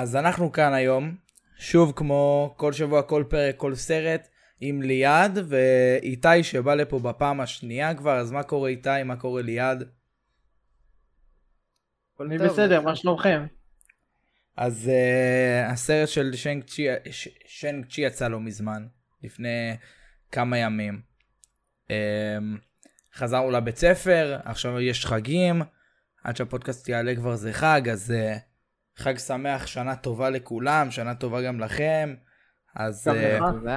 אז אנחנו כאן היום, שוב כמו כל שבוע, כל פרק, כל סרט, עם ליעד ואיתי שבא לפה בפעם השנייה כבר, אז מה קורה איתי, מה קורה ליעד? אני בסדר, מה שלומכם? אז uh, הסרט של שנג צ'י, שנג צ'י יצא לא מזמן, לפני כמה ימים. Um, חזרנו לבית ספר, עכשיו יש חגים, עד שהפודקאסט יעלה כבר זה חג, אז uh, חג שמח, שנה טובה לכולם, שנה טובה גם לכם. אז, uh,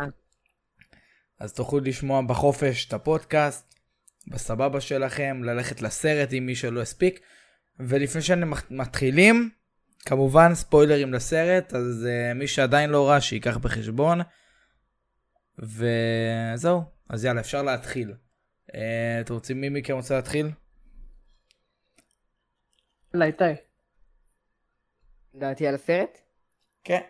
אז תוכלו לשמוע בחופש את הפודקאסט, בסבבה שלכם, ללכת לסרט עם מי שלא הספיק. ולפני שמתחילים, כמובן ספוילרים לסרט, אז uh, מי שעדיין לא ראה שייקח בחשבון. וזהו, אז יאללה, אפשר להתחיל. Uh, אתם רוצים, מי מכם רוצה להתחיל? יאללה, איתי. לדעתי על הסרט? כן.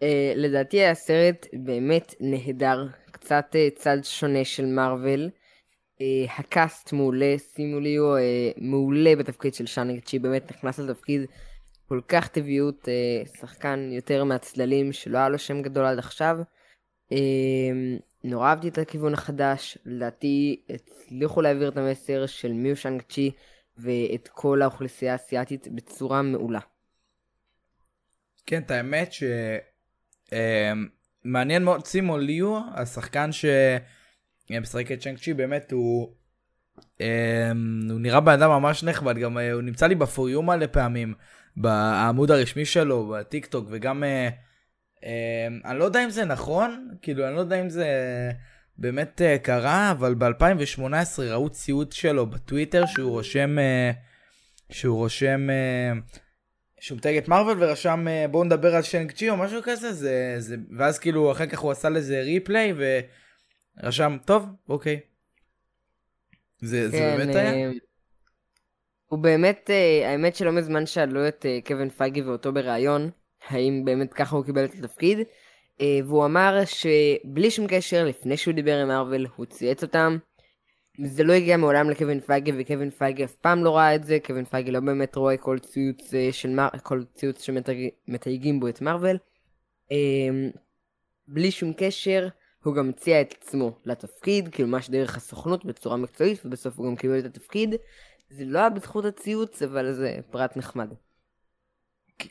Uh, לדעתי הסרט באמת נהדר, קצת uh, צד שונה של מארוול. Uh, הקאסט מעולה, שימו לי הוא uh, מעולה בתפקיד של שאנג צ'י, באמת נכנס לתפקיד כל כך טבעיות, uh, שחקן יותר מהצללים שלא היה לו שם גדול עד עכשיו. Uh, נורא אהבתי את הכיוון החדש, לדעתי הצליחו להעביר את המסר של מיהו שאנג צ'י. ואת כל האוכלוסייה האסייתית בצורה מעולה. כן, את האמת שמעניין אמ, מאוד, סימו ליו, השחקן שמשחק את צ'נק צ'י, באמת הוא... אמ, הוא נראה בן אדם ממש נכבד, גם אה, הוא נמצא לי בפוריום מלא פעמים, בעמוד הרשמי שלו, בטיק טוק, וגם... אה, אמ, אני לא יודע אם זה נכון, כאילו, אני לא יודע אם זה... באמת uh, קרה, אבל ב-2018 ראו ציוץ שלו בטוויטר שהוא רושם, uh, שהוא רושם, uh, שהוא מתייג את מרוויל ורשם uh, בואו נדבר על שנג צ'י או משהו כזה, זה, זה, ואז כאילו אחר כך הוא עשה לזה ריפליי ורשם, טוב, אוקיי. זה, כן, זה באמת היה? הוא באמת, uh, האמת שלא מזמן שאלו את uh, קווין פייגי ואותו בריאיון, האם באמת ככה הוא קיבל את התפקיד. אה, והוא אמר שבלי שום קשר, לפני שהוא דיבר עם מארוול, הוא צייץ אותם. זה לא הגיע מעולם לקווין פייגי, וקווין פייגי אף פעם לא ראה את זה, קווין פייגי לא באמת רואה כל ציוץ אה, של מר... כל ציוץ שמתייגים בו את מארוול. אה, בלי שום קשר, הוא גם הציע את עצמו לתפקיד, כאילו ממש דרך הסוכנות בצורה מקצועית, ובסוף הוא גם קיבל את התפקיד. זה לא היה בזכות הציוץ, אבל זה פרט נחמד.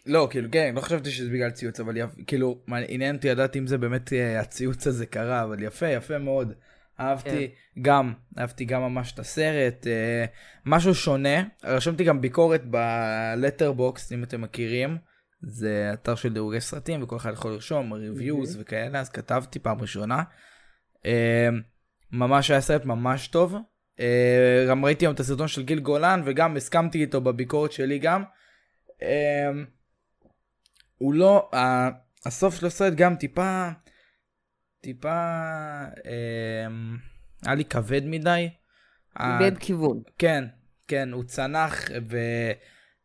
לא, כאילו, כן, לא חשבתי שזה בגלל ציוץ, אבל יפ... כאילו, עניין אותי לדעת אם זה באמת אה, הציוץ הזה קרה, אבל יפה, יפה מאוד. אהבתי כן. גם, אהבתי גם ממש את הסרט. אה, משהו שונה, רשמתי גם ביקורת ב Letterboxd, אם אתם מכירים. זה אתר של דירוגי סרטים, וכל אחד יכול לרשום reviews mm-hmm. וכאלה, אז כתבתי פעם ראשונה. אה, ממש היה סרט ממש טוב. אה, גם ראיתי היום את הסרטון של גיל גולן, וגם הסכמתי איתו בביקורת שלי גם. אה, הוא לא, הסוף של הסרט גם טיפה, טיפה, אה, היה לי כבד מדי. איבד כיוון. כן, כן, הוא צנח, ו...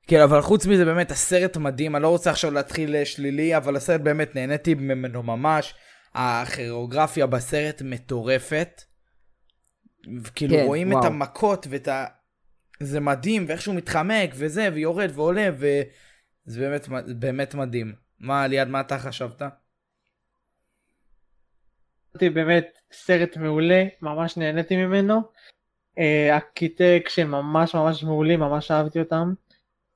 כן, אבל חוץ מזה באמת הסרט מדהים, אני לא רוצה עכשיו להתחיל שלילי, אבל הסרט באמת נהניתי ממנו ממש. הכירוגרפיה בסרט מטורפת. כאילו כן, רואים וואו. את המכות ואת ה... זה מדהים, ואיך שהוא מתחמק וזה, ויורד ועולה, ו... זה באמת, באמת מדהים. מה, ליעד, מה אתה חשבת? באמת סרט מעולה, ממש נהניתי ממנו. Uh, הקטעי אקשן ממש ממש מעולים, ממש אהבתי אותם.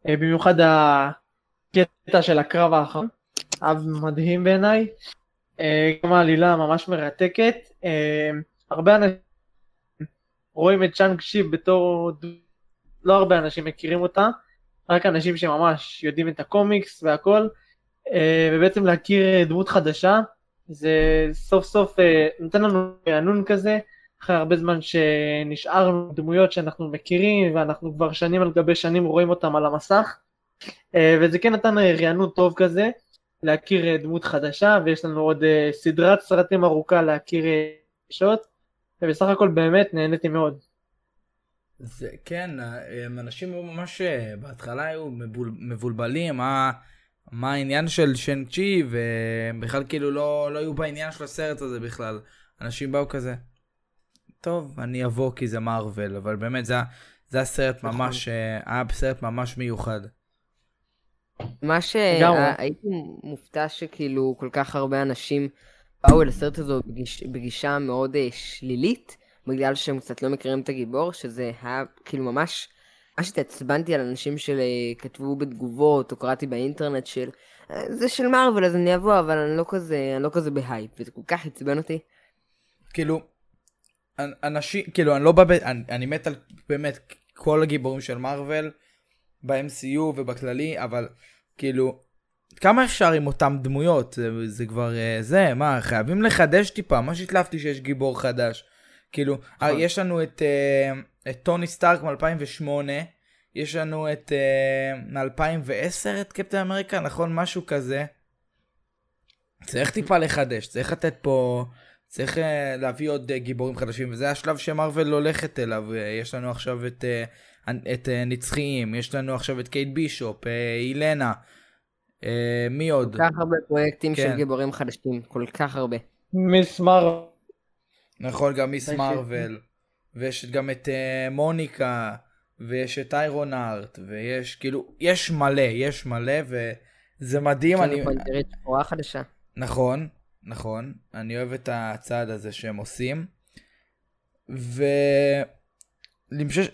Uh, במיוחד הקטע של הקרב האחרון, אב מדהים בעיניי. Uh, גם העלילה ממש מרתקת. Uh, הרבה אנשים רואים את צ'אנג שיב בתור... לא הרבה אנשים מכירים אותה. רק אנשים שממש יודעים את הקומיקס והכל, אה, ובעצם להכיר דמות חדשה, זה סוף סוף אה, נותן לנו רענון כזה, אחרי הרבה זמן שנשארנו דמויות שאנחנו מכירים ואנחנו כבר שנים על גבי שנים רואים אותם על המסך. אה, וזה כן נתן רענון טוב כזה להכיר דמות חדשה ויש לנו עוד סדרת סרטים ארוכה להכיר שוט ובסך הכל באמת נהניתי מאוד. זה כן, אנשים ממש בהתחלה היו מבול, מבולבלים, מה, מה העניין של שנק צ'י, והם בכלל כאילו לא, לא היו בעניין של הסרט הזה בכלל. אנשים באו כזה, טוב, אני אבוא כי זה מארוול, אבל באמת זה, זה הסרט נכון. ממש, היה סרט ממש מיוחד. מה שהייתי מופתע שכאילו כל כך הרבה אנשים באו אל הסרט הזה בגיש, בגישה מאוד שלילית, בגלל שהם קצת לא מכירים את הגיבור, שזה היה כאילו ממש, מה שהתעצבנתי על אנשים שכתבו בתגובות, או קראתי באינטרנט של, אה, זה של מארוול אז אני אבוא, אבל אני לא כזה, אני לא כזה בהייפ, וזה כל כך עצבן אותי. כאילו, אנשים, כאילו, אני לא בא, אני, אני מת על באמת כל הגיבורים של מארוול, ב-MCU ובכללי, אבל כאילו, כמה אפשר עם אותם דמויות? זה, זה כבר, אה, זה, מה, חייבים לחדש טיפה, מה שהתלהבתי שיש גיבור חדש. כאילו, נכון. יש לנו את, אה, את טוני סטארק מ-2008, יש לנו את מ-2010 את קפטן אמריקה, נכון? משהו כזה. צריך טיפה לחדש, צריך לתת פה, צריך להביא עוד גיבורים חדשים, וזה השלב שמרוויל הולכת אליו. יש לנו עכשיו את, את נצחיים, יש לנו עכשיו את קייט בישופ, אילנה. אה, מי עוד? כל כך הרבה פרויקטים כן. של גיבורים חדשים, כל כך הרבה. מיס מר... נכון, גם מיס מרוויל. ויש גם את uh, מוניקה, ויש את איירון ארט, ויש כאילו, יש מלא, יש מלא, וזה מדהים. אני... פנתרית שחורה חדשה. נכון, נכון. אני אוהב את הצעד הזה שהם עושים. ו...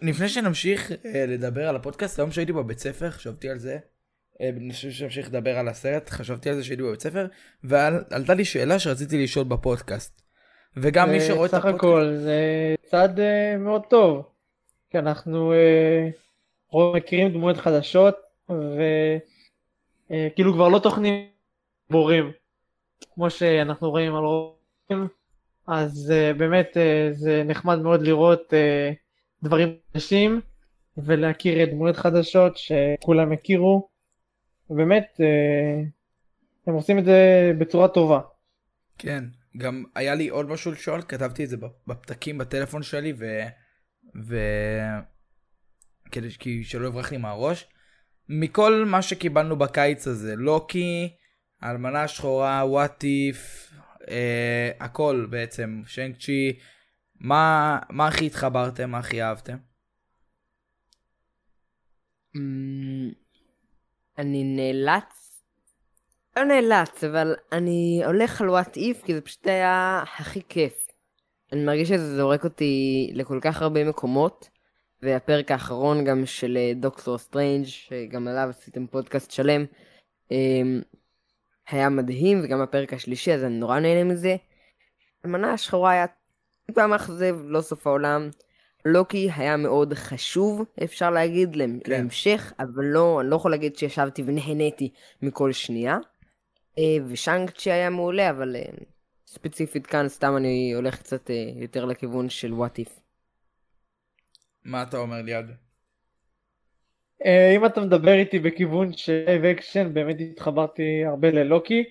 לפני שנמשיך uh, לדבר על הפודקאסט, היום שהייתי בבית ספר, חשבתי על זה. אה, אני חושב שאמשיך לדבר על הסרט, חשבתי על זה שהייתי בבית ספר, ועלתה לי שאלה שרציתי לשאול בפודקאסט. וגם מי שרואה את הפודקאסט... סך הכל זה צעד uh, מאוד טוב, כי אנחנו uh, מכירים דמויות חדשות, וכאילו כבר לא תוכנים בורים, כמו שאנחנו רואים על רואים, אז uh, באמת זה נחמד מאוד לראות דברים חדשים, ולהכיר דמויות חדשות שכולם הכירו. באמת, אה, הם עושים את זה בצורה טובה. כן, גם היה לי עוד משהו לשאול, כתבתי את זה בפתקים בטלפון שלי, ו... ו... כדי שלא יברח לי מהראש. מכל מה שקיבלנו בקיץ הזה, לוקי, האלמנה השחורה, וואט איף, אה, הכל בעצם, שנק צ'י, מה, מה הכי התחברתם, מה הכי אהבתם? Mm, אני נאלץ, לא נאלץ, אבל אני הולך על וואט איף כי זה פשוט היה הכי כיף. אני מרגיש שזה זורק אותי לכל כך הרבה מקומות, והפרק האחרון גם של אה, דוקטור סטרנג', שגם עליו עשיתם פודקאסט שלם, אמ, היה מדהים, וגם הפרק השלישי, אז אני נורא נהנה מזה. האלמנה השחורה היה טיפה מאכזב, לא סוף העולם. לוקי היה מאוד חשוב, אפשר להגיד, כן. להמשך, אבל לא, אני לא יכול להגיד שישבתי ונהניתי מכל שנייה. אה, ושאנג צ'י היה מעולה, אבל אה, ספציפית כאן סתם אני הולך קצת אה, יותר לכיוון של What If. מה אתה אומר ליעד? אם אתה מדבר איתי בכיוון של live action, באמת התחברתי הרבה ללוקי.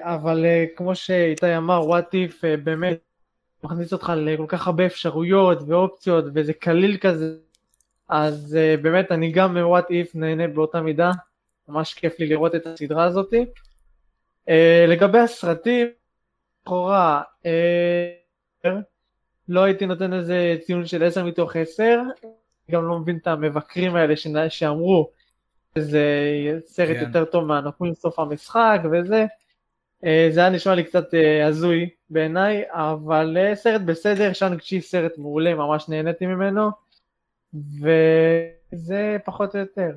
אבל כמו שאיתי אמר, What If באמת מכניס אותך לכל כך הרבה אפשרויות ואופציות וזה קליל כזה אז uh, באמת אני גם מ-What If נהנה באותה מידה ממש כיף לי לראות את הסדרה הזאת uh, לגבי הסרטים לכאורה uh, לא הייתי נותן איזה ציון של 10 מתוך 10 גם לא מבין את המבקרים האלה שאמרו שזה סרט כן. יותר טוב מהנוקמים סוף המשחק וזה אה, זה היה נשמע לי קצת אה, הזוי בעיניי, אבל אה, סרט בסדר, שאנג צ'י סרט מעולה, ממש נהניתי ממנו, וזה פחות או יותר.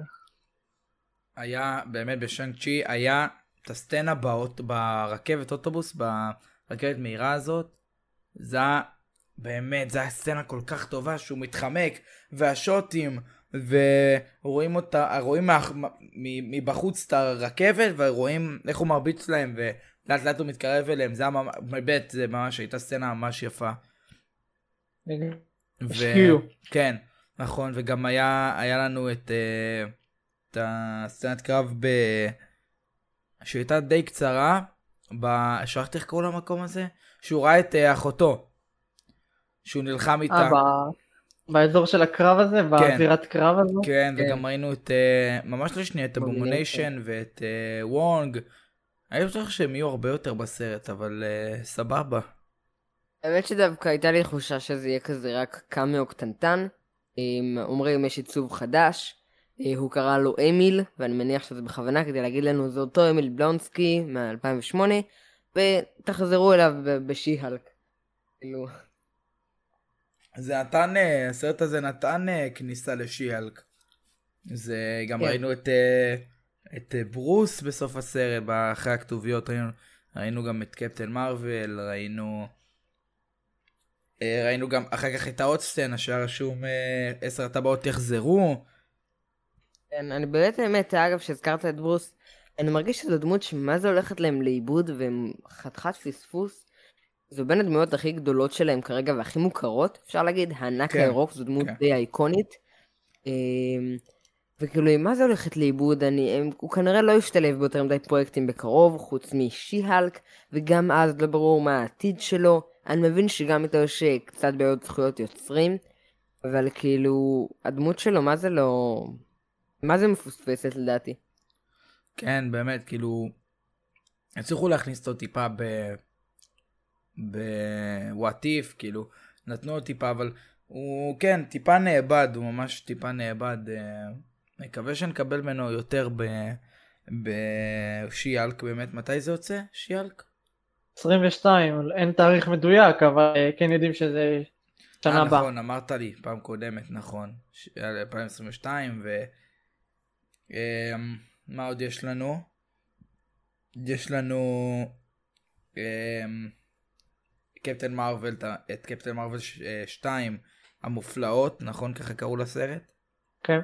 היה, באמת בשאנג צ'י, היה את הסצנה באות, ברכבת אוטובוס, ברכבת מהירה הזאת, זה היה, באמת, זו הייתה סצנה כל כך טובה שהוא מתחמק, והשוטים, ורואים אותה, רואים מבחוץ את הרכבת, ורואים איך הוא מרביץ להם, ו... לאט הוא מתקרב אליהם, זה היה ממש, באמת, זה ממש הייתה סצנה ממש יפה. ו... כן, נכון, וגם היה, היה לנו את, אה, את הסצנת קרב ב... שהייתה די קצרה, ב... שכחתי איך קראו למקום הזה? שהוא ראה את אה, אחותו. שהוא נלחם איתה. אה, ב- באזור של הקרב הזה? בזירת קרב הזו? כן, כן. וגם ראינו את, אה, ממש לשנייה, את Abomination. ה Abomination ואת אה, וונג. אני בטוח שהם יהיו הרבה יותר בסרט, אבל אה, סבבה. האמת שדווקא הייתה לי תחושה שזה יהיה כזה רק קאמיו קטנטן. אם אומרים יש עיצוב חדש, אה, הוא קרא לו אמיל, ואני מניח שזה בכוונה כדי להגיד לנו זה אותו אמיל בלונסקי מ-2008, ותחזרו אליו בשי-הלק. כאילו, זה נתן, אה, הסרט הזה נתן אה, כניסה לשיאלק. זה, גם כן. ראינו את, אה, את אה, ברוס בסוף הסרט, אחרי הכתוביות, ראינו, ראינו גם את קפטן מרוויל, ראינו... אה, ראינו גם, אחר כך הייתה עוד סצנה שהיה רשום אה, עשר הטבעות יחזרו. כן, אני באמת האמת, אגב, שהזכרת את ברוס, אני מרגיש שזו דמות שמה זה הולכת להם לאיבוד, והם חתיכת פספוס. זו בין הדמויות הכי גדולות שלהם כרגע והכי מוכרות, אפשר להגיד, הענק כן, הירוק, זו דמות כן. די אייקונית. אמ, וכאילו, מה זה הולכת לאיבוד? אני, הם, הוא כנראה לא ישתלב ביותר מדי פרויקטים בקרוב, חוץ משי-הלק, וגם אז לא ברור מה העתיד שלו. אני מבין שגם איתו יש אה, קצת בעיות זכויות יוצרים, אבל כאילו, הדמות שלו, מה זה לא... מה זה מפוספסת לדעתי? כן, באמת, כאילו, הצליחו להכניס אותו טיפה ב... ב-what if, כאילו, נתנו לו טיפה, אבל הוא, כן, טיפה נאבד, הוא ממש טיפה נאבד. אה, מקווה שנקבל ממנו יותר ב... בשיאלק, באמת, מתי זה יוצא? שיאלק? 22, אין תאריך מדויק, אבל אה, כן יודעים שזה שנה אה, הבאה. נכון, אמרת לי פעם קודמת, נכון. ש- 2022, ו... אמ, מה עוד יש לנו? יש לנו אמ, קפטן מרוויל, את- את קפטן מרוויל 2 המופלאות, נכון? ככה קראו לסרט? כן.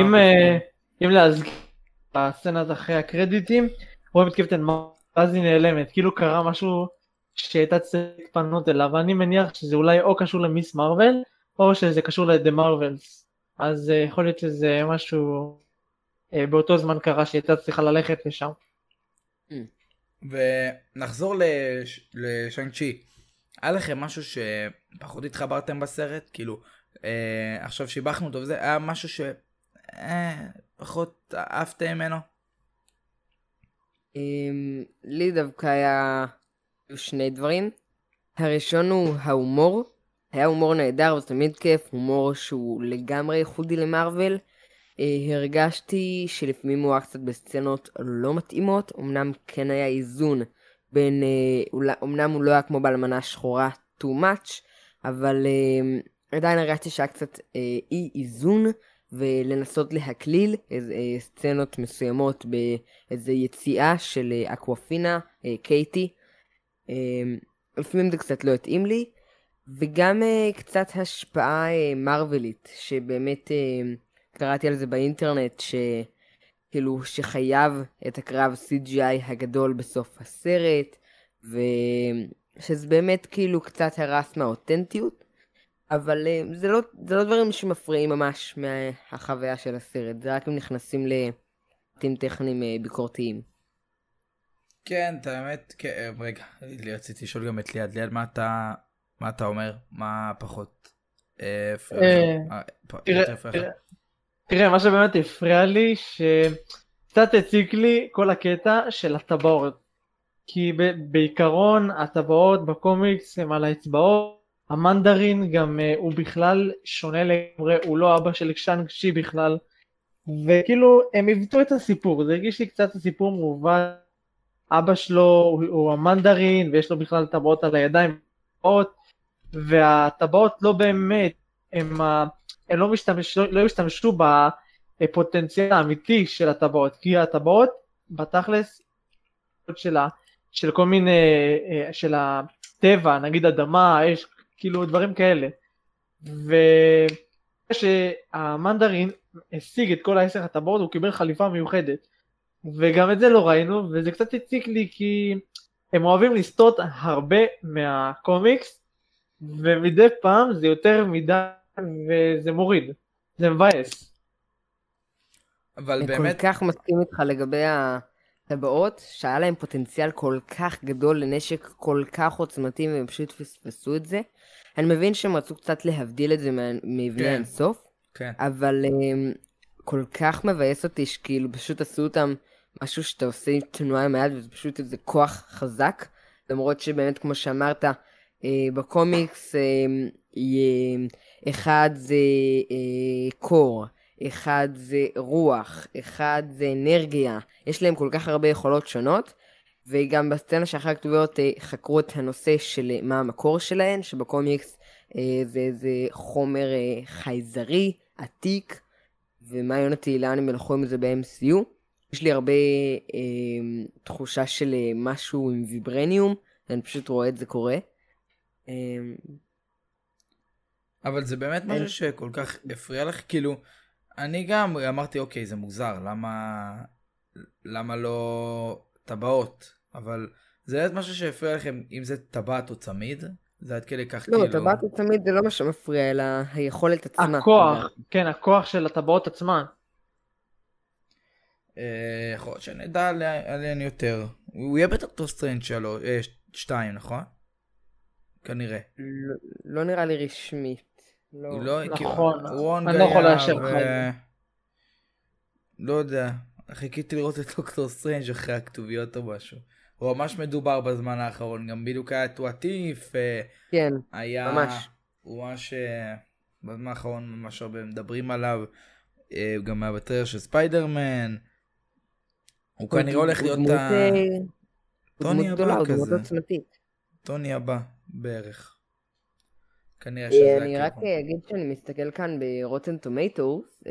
אם, אה, אם להזכיר בסצנת אחרי הקרדיטים, רואים את קפטן מרוויל, ואז היא נעלמת, כאילו קרה משהו שהייתה צריך להתפנות אליו, ואני מניח שזה אולי או קשור למיס מרוויל, או שזה קשור לדה מרווילס. אז אה, יכול להיות שזה משהו אה, באותו זמן קרה שהיא הייתה צריכה ללכת לשם. ונחזור לש- לשאנג צ'י. היה לכם משהו שפחות התחברתם בסרט? כאילו, אה, עכשיו שיבחנו אותו וזה, היה משהו ש... אה, פחות אהבתם ממנו? אמ, לי דווקא היה שני דברים. הראשון הוא ההומור. היה הומור נהדר וזה תמיד כיף, הומור שהוא לגמרי ייחודי למרוויל. אה, הרגשתי שלפעמים הוא היה קצת בסצנות לא מתאימות, אמנם כן היה איזון בין, אה, אמנם הוא לא היה כמו באלמנה השחורה too much, אבל אה, עדיין הרגשתי שהיה קצת אי איזון, ולנסות להקליל איזה סצנות מסוימות באיזה יציאה של אקוואפינה, אה, קייטי. לפעמים זה קצת לא התאים לי, וגם קצת השפעה מרוולית, שבאמת קראתי על זה באינטרנט, שכאילו שחייב את הקרב CGI הגדול בסוף הסרט, ושזה באמת כאילו קצת הרס מהאותנטיות, אבל אה, זה לא, זה לא דברים שמפריעים ממש מהחוויה של הסרט, זה רק אם נכנסים לפרטים טכניים אה, ביקורתיים. כן, את האמת, כן, רגע, רציתי לשאול גם את ליעד, ליעד, מה אתה, מה אתה אומר? מה פחות אה, אה? אה, תראה? תראה, מה שבאמת הפריע לי, שקצת הציג לי כל הקטע של הטבעות. כי בעיקרון הטבעות בקומיקס הם על האצבעות, המנדרין גם אה, הוא בכלל שונה לגמרי, הוא לא אבא של שאנג צ'י בכלל, וכאילו הם עיוותו את הסיפור, זה הרגיש לי קצת סיפור מעוות, אבא שלו הוא, הוא המנדרין ויש לו בכלל טבעות על הידיים, טבעות, והטבעות לא באמת, הם, ה- הם לא, משתמש, לא השתמשו בפוטנציאל האמיתי של הטבעות, כי הטבעות בתכלס של, ה, של כל מיני, אה, של הטבע, נגיד אדמה, אש, כאילו דברים כאלה. וכשהמנדרין השיג את כל העשר הטבעות הוא קיבל חליפה מיוחדת. וגם את זה לא ראינו, וזה קצת הציק לי כי הם אוהבים לסטות הרבה מהקומיקס, ומדי פעם זה יותר מדי וזה מוריד, זה מבאס. אבל אני באמת, כל כך מסכים איתך לגבי הטבעות, שהיה להם פוטנציאל כל כך גדול לנשק כל כך עוצמתי, והם פשוט פספסו את זה. אני מבין שהם רצו קצת להבדיל את זה מבני כן. אינסוף, כן. אבל um, כל כך מבאס אותי שכאילו פשוט עשו אותם משהו שאתה עושה עם תנועה עם היד וזה פשוט איזה כוח חזק. למרות שבאמת כמו שאמרת, אה, בקומיקס אה, יה- אחד זה אה, קור, אחד זה רוח, אחד זה אנרגיה. יש להם כל כך הרבה יכולות שונות. וגם בסצנה שאחרי הכתוביות אה, חקרו את הנושא של אה, מה המקור שלהן, שבקומיקס אה, זה איזה חומר אה, חייזרי, עתיק, ומה יונתי אילני מלכו עם זה ב-MCU. יש לי הרבה אה, תחושה של אה, משהו עם ויברניום, אני פשוט רואה את זה קורה. אה, אבל זה באמת משהו שכל כך הפריע לך, כאילו, אני גם אמרתי, אוקיי, זה מוזר, למה, למה לא טבעות? אבל זה באמת משהו שהפריע לכם, אם זה טבעת או צמיד, זה עד כדי כך לא, כאילו... טבעת תמיד זה לא מה שמפריע, אלא היכולת עצמה. הכוח, כן, הכוח של הטבעות עצמן. אה, יכול להיות שנדע עליה- עליהן יותר. הוא יהיה בדוקטור סטרנג' שלו, אה, שתיים, נכון? כנראה. לא, לא נראה לי רשמית. לא. לא, נכון. אני לא יכול לאשר לך את זה. לא יודע, חיכיתי לראות את דוקטור סטרנג' אחרי הכתוביות או משהו. הוא ממש מדובר בזמן האחרון, גם בדיוק היה את What If, כן, היה... ממש. הוא ממש... אה, בזמן האחרון ממש הרבה מדברים עליו, אה, הוא גם היה בטריילר של ספיידרמן. הוא כנראה הולך להיות ה... אה, טוני הבא כזה. טוני הבא, בערך. כנראה אה, שזה אני רק. אה, אגיד שאני מסתכל כאן ב Rotten Tomatoes,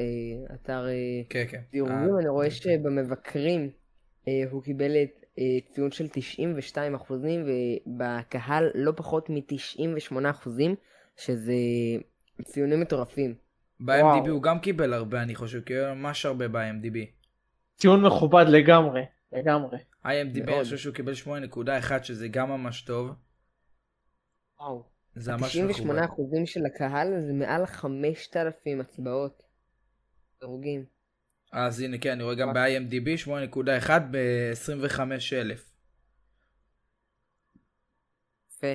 אתר אה, כן, כן. דירוגים, אני רואה כן. שבמבקרים הוא קיבל את ציון של 92 אחוזים, ובקהל לא פחות מ-98 אחוזים, שזה ציונים מטורפים. וואו. הוא גם קיבל הרבה, אני חושב, כי הוא ממש הרבה ב-IMDb. ציון מכובד לגמרי, לגמרי. IMDb אני. חושב שהוא קיבל 8.1 שזה גם ממש טוב. וואו. זה ממש 98 מכובד. אחוזים של הקהל זה מעל 5,000 הצבעות. דירוגים. אז הנה כן אני רואה גם ב-IMDb 8.1 ב-25,000. יפה.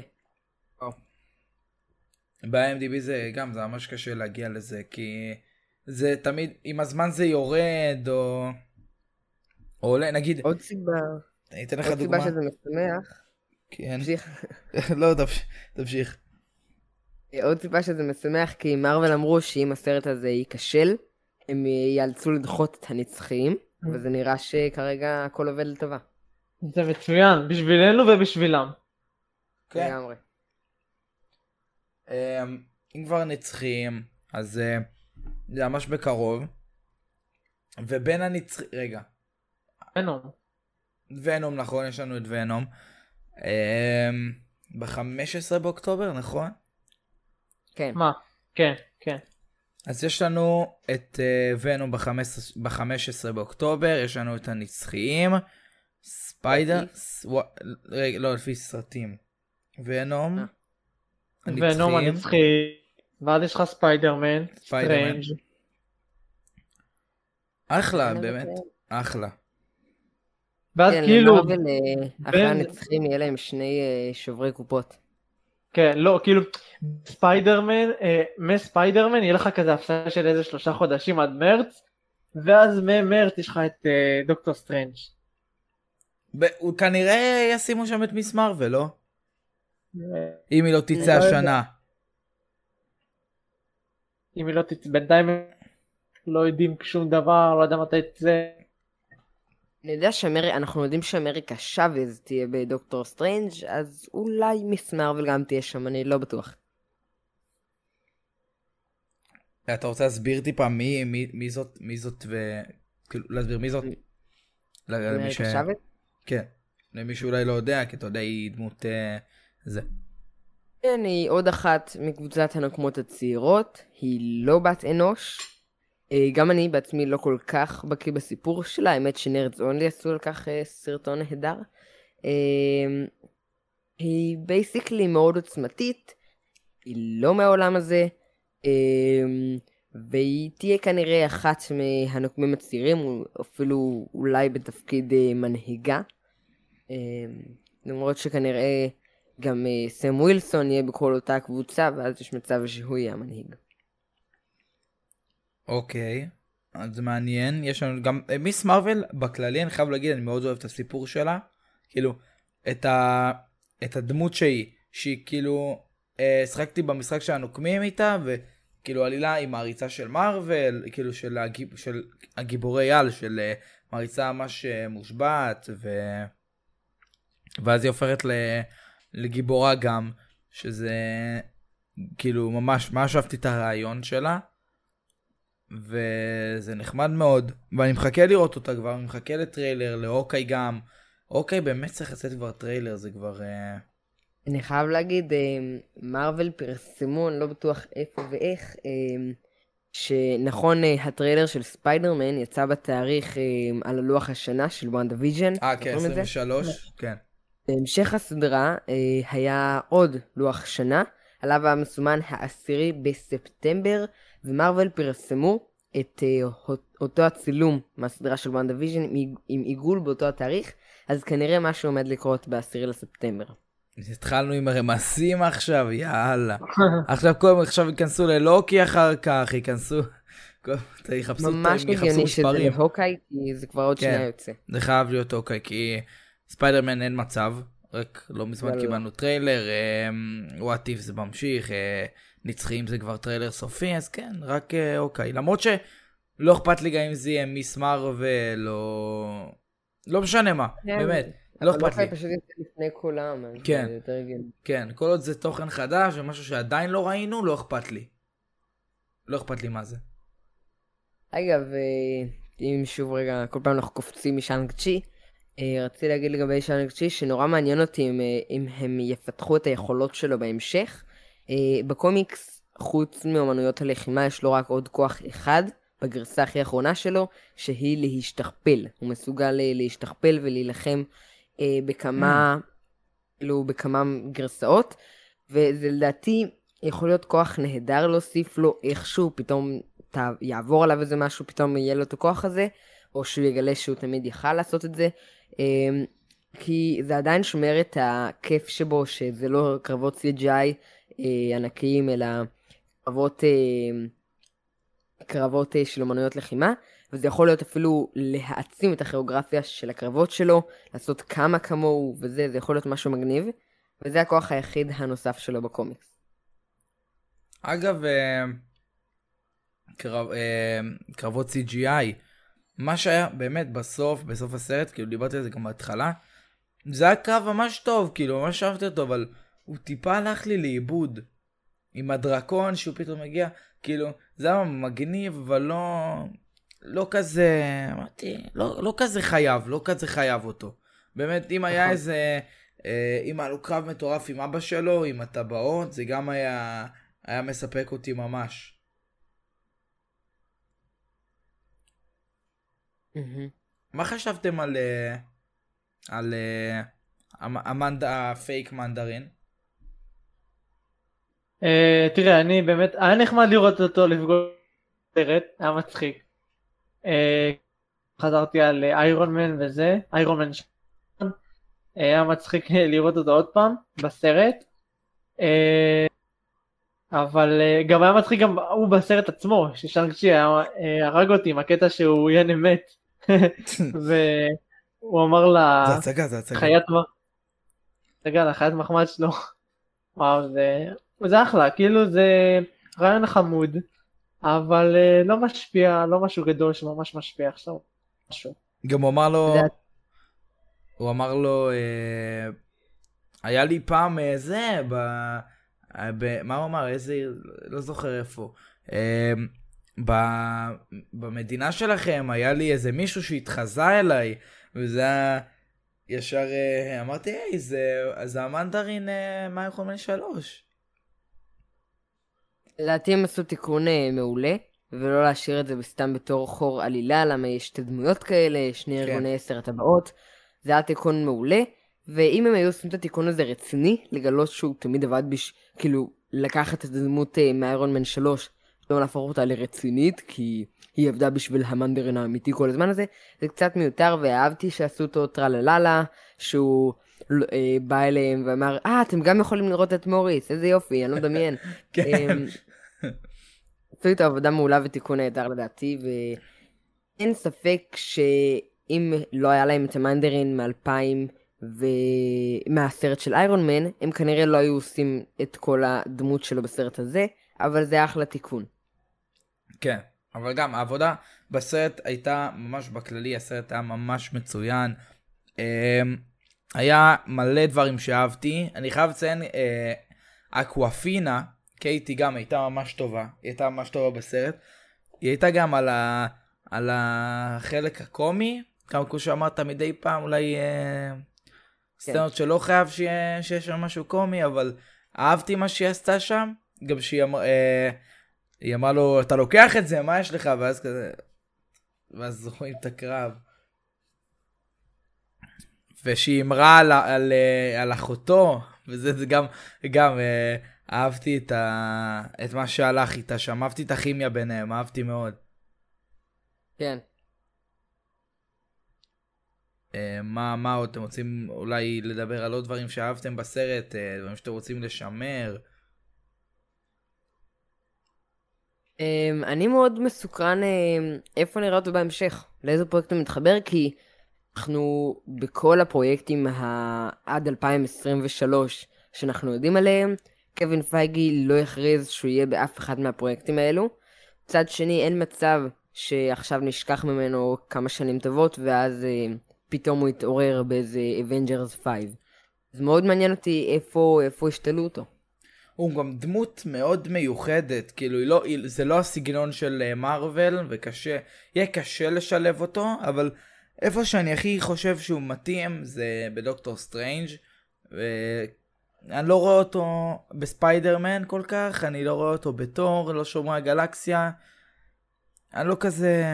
ב-IMDb זה גם זה ממש קשה להגיע לזה כי זה תמיד עם הזמן זה יורד או או עולה נגיד עוד סיבה, אני אתן לך עוד סיבה דוגמה. שזה משמח, כן. תמשיך. לא תמש- תמשיך. עוד סיבה שזה משמח כי מרוויל אמרו שאם הסרט הזה ייכשל, הם ייאלצו לדחות את הנצחיים, וזה נראה שכרגע הכל עובד לטובה. זה מצוין, בשבילנו ובשבילם. כן. לגמרי. אמ, אם כבר נצחיים, אז אה, זה ממש בקרוב. ובין הנצחי... רגע. ונום. ונום, נכון, יש לנו את ונום. ב-15 באוקטובר, נכון? כן. מה? כן, כן. אז יש לנו את uh, ונום ב-15 באוקטובר, יש לנו את הנצחיים, ספיידר. רגע, לא, לפי סרטים. ונום, אה. ונום הנצחי. ואז יש לך ספיידרמן, ספיידרמן. סטרנג'. אחלה, אני באמת, אחלה. ואז כן, כאילו, אה, אחרי הנצחים יהיה להם שני שוברי קופות. כן, לא, כאילו, ספיידרמן, אה, מספיידרמן יהיה לך כזה הפסקה של איזה שלושה חודשים עד מרץ, ואז ממרץ יש לך את אה, דוקטור סטרנג'. ב- הוא כנראה ישימו שם את מיס מארוול, לא? אה, אם היא לא תצא לא. השנה. אם היא לא תצא, בינתיים לא יודעים שום דבר, לא יודע מתי תצא. אני יודע שאנחנו יודעים שאמריקה צ'אבז תהיה בדוקטור סטרנג', אז אולי מיס מארוול גם תהיה שם, אני לא בטוח. אתה רוצה להסביר טיפה מי, מי, מי זאת, מי זאת ו... כאילו, להסביר מי זאת? למי אמריקה ש... צ'אבז? כן. למי שאולי לא יודע, כי אתה יודע, היא דמות... אה, זה. כן, היא עוד אחת מקבוצת הנקמות הצעירות, היא לא בת אנוש. אה, גם אני בעצמי לא כל כך בקיא בסיפור שלה, האמת ש Nerds Only עשו על כך אה, סרטון נהדר. אמ, היא basically מאוד עוצמתית, היא לא מהעולם הזה, והיא תהיה כנראה אחת מהנוקמים הצעירים, אפילו אולי בתפקיד אה, מנהיגה. למרות שכנראה גם אה, סם ווילסון יהיה בכל אותה קבוצה, ואז יש מצב שהוא יהיה המנהיג. אוקיי, אז מעניין. יש לנו גם אה, מיס מרוויל בכללי, אני חייב להגיד, אני מאוד אוהב את הסיפור שלה. כאילו, את, ה... את הדמות שהיא, שהיא כאילו, אה, שחקתי במשחק של הנוקמים איתה, וכאילו עלילה היא מעריצה של מארוול, כאילו של, הגיב... של הגיבורי על, של אה, מעריצה ממש אה, מושבעת, ו... ואז היא הופכת. לגיבורה גם, שזה כאילו ממש, ממש אהבתי את הרעיון שלה. וזה נחמד מאוד, ואני מחכה לראות אותה כבר, אני מחכה לטריילר, לאוקיי גם. אוקיי, באמת צריך לצאת כבר טריילר, זה כבר... אה, אני חייב להגיד, מארוול פרסמו, אני לא בטוח איפה ואיך, אה, שנכון, אה, הטריילר של ספיידרמן יצא בתאריך על הלוח השנה של וואנדה ויז'ן. אה, כן, 23, כן. בהמשך הסדרה היה עוד לוח שנה, עליו היה מסומן העשירי בספטמבר, ומארוול פרסמו את אותו הצילום מהסדרה של וואנדה ויז'ן עם עיגול באותו התאריך, אז כנראה משהו עומד לקרות ב-10 לספטמבר. התחלנו עם הרמזים עכשיו, יאללה. עכשיו כל עכשיו ייכנסו ללוקי אחר כך, ייכנסו... יחפשו ממש הגיוני שזה להוקאיי, כי זה כבר עוד כן, שנייה יוצא. זה חייב להיות הוקאיי, כי ספיידרמן אין מצב, רק לא מזמן קיבלנו טריילר, וואט איף זה ממשיך, אה, נצחיים זה כבר טריילר סופי, אז כן, רק הוקאיי. למרות שלא אכפת לי גם אם זה יהיה מיס מארוול או... לא משנה מה, כן. באמת, לא אכפת לי. לא פשוט לפני כולם, אז כן, זה יותר הגיוני. כן, כל עוד זה תוכן חדש ומשהו שעדיין לא ראינו, לא אכפת לי. לא אכפת לי מה זה. אגב, אה, אם שוב רגע, כל פעם אנחנו קופצים משאנג צ'י, אה, רציתי להגיד לגבי שאנג צ'י, שנורא מעניין אותי אם, אה, אם הם יפתחו את היכולות שלו בהמשך. בקומיקס, חוץ מאמנויות הלחימה, יש לו רק עוד כוח אחד, בגרסה הכי האחרונה שלו, שהיא להשתכפל. הוא מסוגל אה, להשתכפל ולהילחם אה, בכמה, כאילו, בכמה גרסאות, וזה לדעתי יכול להיות כוח נהדר להוסיף לו איכשהו, פתאום יעבור עליו איזה משהו, פתאום יהיה לו את הכוח הזה, או שהוא יגלה שהוא תמיד יכל לעשות את זה. אה, כי זה עדיין שומר את הכיף שבו, שזה לא קרבות CGI אה, ענקיים, אלא קרבות... אה, קרבות אה, של אומנויות לחימה, וזה יכול להיות אפילו להעצים את הכיאוגרפיה של הקרבות שלו, לעשות כמה כמוהו וזה, זה יכול להיות משהו מגניב, וזה הכוח היחיד הנוסף שלו בקומיקס. אגב, קרב, קרבות CGI, מה שהיה באמת בסוף, בסוף הסרט, כאילו דיברתי על זה גם בהתחלה, זה היה קרב ממש טוב, כאילו ממש אהבתי אותו, אבל הוא טיפה הלך לי לאיבוד. עם הדרקון שהוא פתאום מגיע, כאילו, זה היה מגניב, אבל לא... לא כזה, אמרתי, לא, לא כזה חייב, לא כזה חייב אותו. באמת, אם היה נכון. איזה, אה, אם היה לו קרב מטורף עם אבא שלו, עם הטבעות, זה גם היה, היה מספק אותי ממש. מה חשבתם על, אה, על אה, המנד, הפייק מנדרין? Uh, תראה, אני באמת, היה נחמד לראות אותו לפגוש סרט, היה מצחיק. Uh, חזרתי על איירון מן וזה, איירון מן שון, היה מצחיק לראות אותו עוד פעם בסרט. Uh, אבל uh, גם היה מצחיק גם הוא בסרט עצמו, ששאנקצ'י הרג אותי עם הקטע שהוא יהיה מת. והוא אמר לה... זה הצגה, זה הצגה. חיית. הצגה, לחיית מחמד שלו. וואו, זה... זה אחלה, כאילו זה רעיון חמוד, אבל uh, לא משפיע, לא משהו גדול שממש משפיע עכשיו. משהו. גם הוא אמר לו, הוא אמר לו, אה, היה לי פעם אה, זה, ב, ב, מה הוא אמר, איזה, לא זוכר איפה, אה, ב, במדינה שלכם היה לי איזה מישהו שהתחזה אליי, וזה היה... ישר אה, אמרתי, היי, זה, זה המנדרין אה, מה יכול מן שלוש. לדעתי הם עשו תיקון אה, מעולה, ולא להשאיר את זה סתם בתור חור עלילה, למה יש שתי דמויות כאלה, שני כן. ארגוני עשר הטבעות. זה היה תיקון מעולה, ואם הם היו עושים את התיקון הזה רציני, לגלות שהוא תמיד עבד בש... כאילו, לקחת את הדמות אה, מאיירון מן 3, לא להפוך אותה לרצינית, כי היא עבדה בשביל המנדרין האמיתי כל הזמן הזה, זה קצת מיותר, ואהבתי שעשו אותו טרלללה, שהוא אה, בא אליהם ואמר, אה, אתם גם יכולים לראות את מוריס, איזה יופי, אני לא מדמיין. כן. אמ, עשו איתו עבודה מעולה ותיקון נהדר לדעתי, ואין ספק שאם לא היה להם את המנדרין מ-2000 ומהסרט של איירון מן, הם כנראה לא היו עושים את כל הדמות שלו בסרט הזה, אבל זה אחלה תיקון. כן, אבל גם העבודה בסרט הייתה ממש בכללי, הסרט היה ממש מצוין. אמ, היה מלא דברים שאהבתי. אני חייב לציין, אה, אקוואפינה, קייטי גם הייתה ממש טובה. היא הייתה ממש טובה בסרט. היא הייתה גם על, ה, על החלק הקומי, גם כמו שאמרת מדי פעם אולי אה, סצנות שלא חייב שיהיה, שיש שם משהו קומי, אבל אהבתי מה שהיא עשתה שם. גם שהיא אמרה, אה, היא אמרה לו, אתה לוקח את זה, מה יש לך? ואז כזה, ואז רואים את הקרב. ושהיא אמרה על, על, אה, על אחותו, וזה זה גם, גם אה, אהבתי את, ה, את מה שהלך איתה שם, אהבתי את הכימיה ביניהם, אהבתי מאוד. כן. אה, מה, מה עוד אתם רוצים אולי לדבר על עוד דברים שאהבתם בסרט, דברים שאתם רוצים לשמר? Um, אני מאוד מסוקרן um, איפה נראה אותו בהמשך, לאיזה פרויקט הוא מתחבר, כי אנחנו בכל הפרויקטים. עד 2023 שאנחנו יודעים עליהם, קווין פייגי לא הכריז שהוא יהיה באף אחד מהפרויקטים האלו. מצד שני, אין מצב שעכשיו נשכח ממנו כמה שנים טובות, ואז uh, פתאום הוא יתעורר באיזה Avengers 5. אז מאוד מעניין אותי איפה, איפה ישתלו אותו. הוא גם דמות מאוד מיוחדת, כאילו לא, זה לא הסגנון של מארוול, אה, וקשה, יהיה קשה לשלב אותו, אבל איפה שאני הכי חושב שהוא מתאים זה בדוקטור סטרנג' ואני לא רואה אותו בספיידרמן כל כך, אני לא רואה אותו בתור, לא שומרי הגלקסיה. אני לא כזה...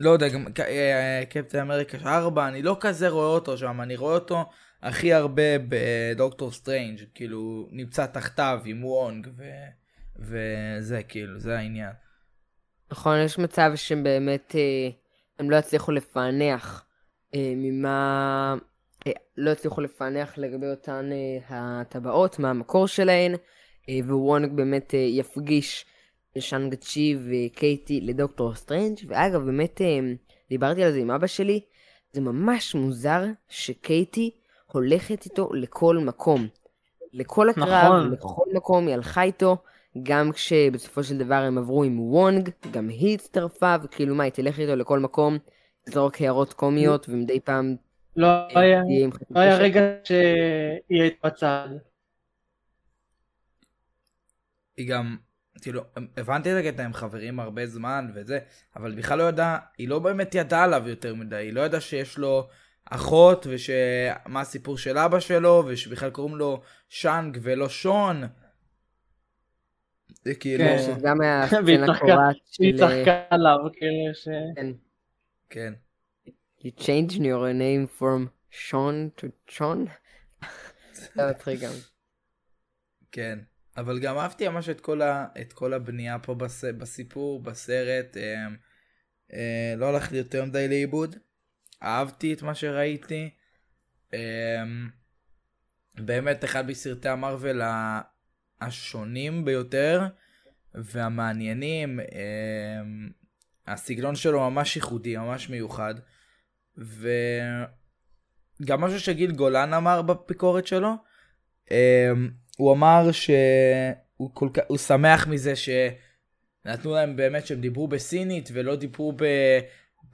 לא יודע, גם אה, קפטן אמריקה 4, אני לא כזה רואה אותו שם, אני רואה אותו הכי הרבה בדוקטור סטרנג', כאילו נמצא תחתיו עם וונג ו... וזה כאילו, זה העניין. נכון, יש מצב שהם באמת... אה... הם לא יצליחו לפענח אה, ממה... אה, לא יצליחו לפענח לגבי אותן אה, הטבעות, מה המקור שלהן, אה, ווונג באמת אה, יפגיש שאנג צ'י וקייטי לדוקטור סטרנג', ואגב, באמת דיברתי על זה עם אבא שלי, זה ממש מוזר שקייטי הולכת איתו לכל מקום. לכל הקרב, נכון. לכל מקום היא הלכה איתו. גם כשבסופו של דבר הם עברו עם וונג, גם היא הצטרפה, וכאילו מה, היא תלך איתו לכל מקום, תזרוק הערות קומיות, ומדי פעם... לא אה, היה, לא היה רגע שהיא בצד. היא גם, כאילו, הבנתי את הקטע, הם חברים הרבה זמן וזה, אבל בכלל לא ידעה, היא לא באמת ידעה עליו יותר מדי, היא לא ידעה שיש לו אחות, ומה הסיפור של אבא שלו, ושבכלל קוראים לו שאנג ולא שון. זה כאילו... כן, שזה גם היה סצנה קורעת של... היא צחקה עליו, כאילו ש... כן. כן. You changed your name from Sean to Sean? זה מצחיק גם. כן. אבל גם אהבתי ממש את כל, ה, את כל הבנייה פה בס, בסיפור, בסרט. אה, אה, לא הלכתי יותר מדי לאיבוד. אהבתי את מה שראיתי. אה, באמת אחד מסרטי המרוויל השונים ביותר והמעניינים. אמ, הסגנון שלו ממש ייחודי, ממש מיוחד. וגם משהו שגיל גולן אמר בביקורת שלו, אמ, הוא אמר שהוא כל כך, הוא שמח מזה שנתנו להם באמת שהם דיברו בסינית ולא דיברו ב...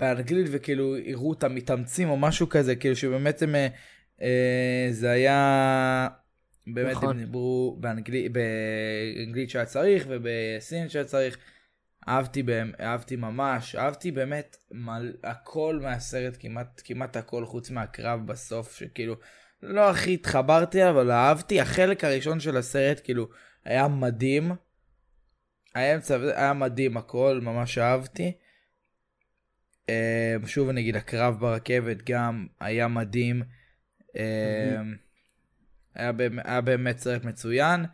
באנגלית וכאילו הראו אותם מתאמצים או משהו כזה, כאילו שבאמת הם, אה, זה היה באמת נכון. הם דיברו באנגלית, באנגלית שהיה צריך ובסינית שהיה צריך. אהבתי בהם, אהבתי ממש, אהבתי באמת מל, הכל מהסרט, כמעט, כמעט הכל חוץ מהקרב בסוף, שכאילו לא הכי התחברתי אבל אהבתי. החלק הראשון של הסרט כאילו היה מדהים. האמצע היה מדהים הכל, ממש אהבתי. אה, שוב אני אגיד, הקרב ברכבת גם היה מדהים. אה, היה, באמת, היה באמת סרט מצוין,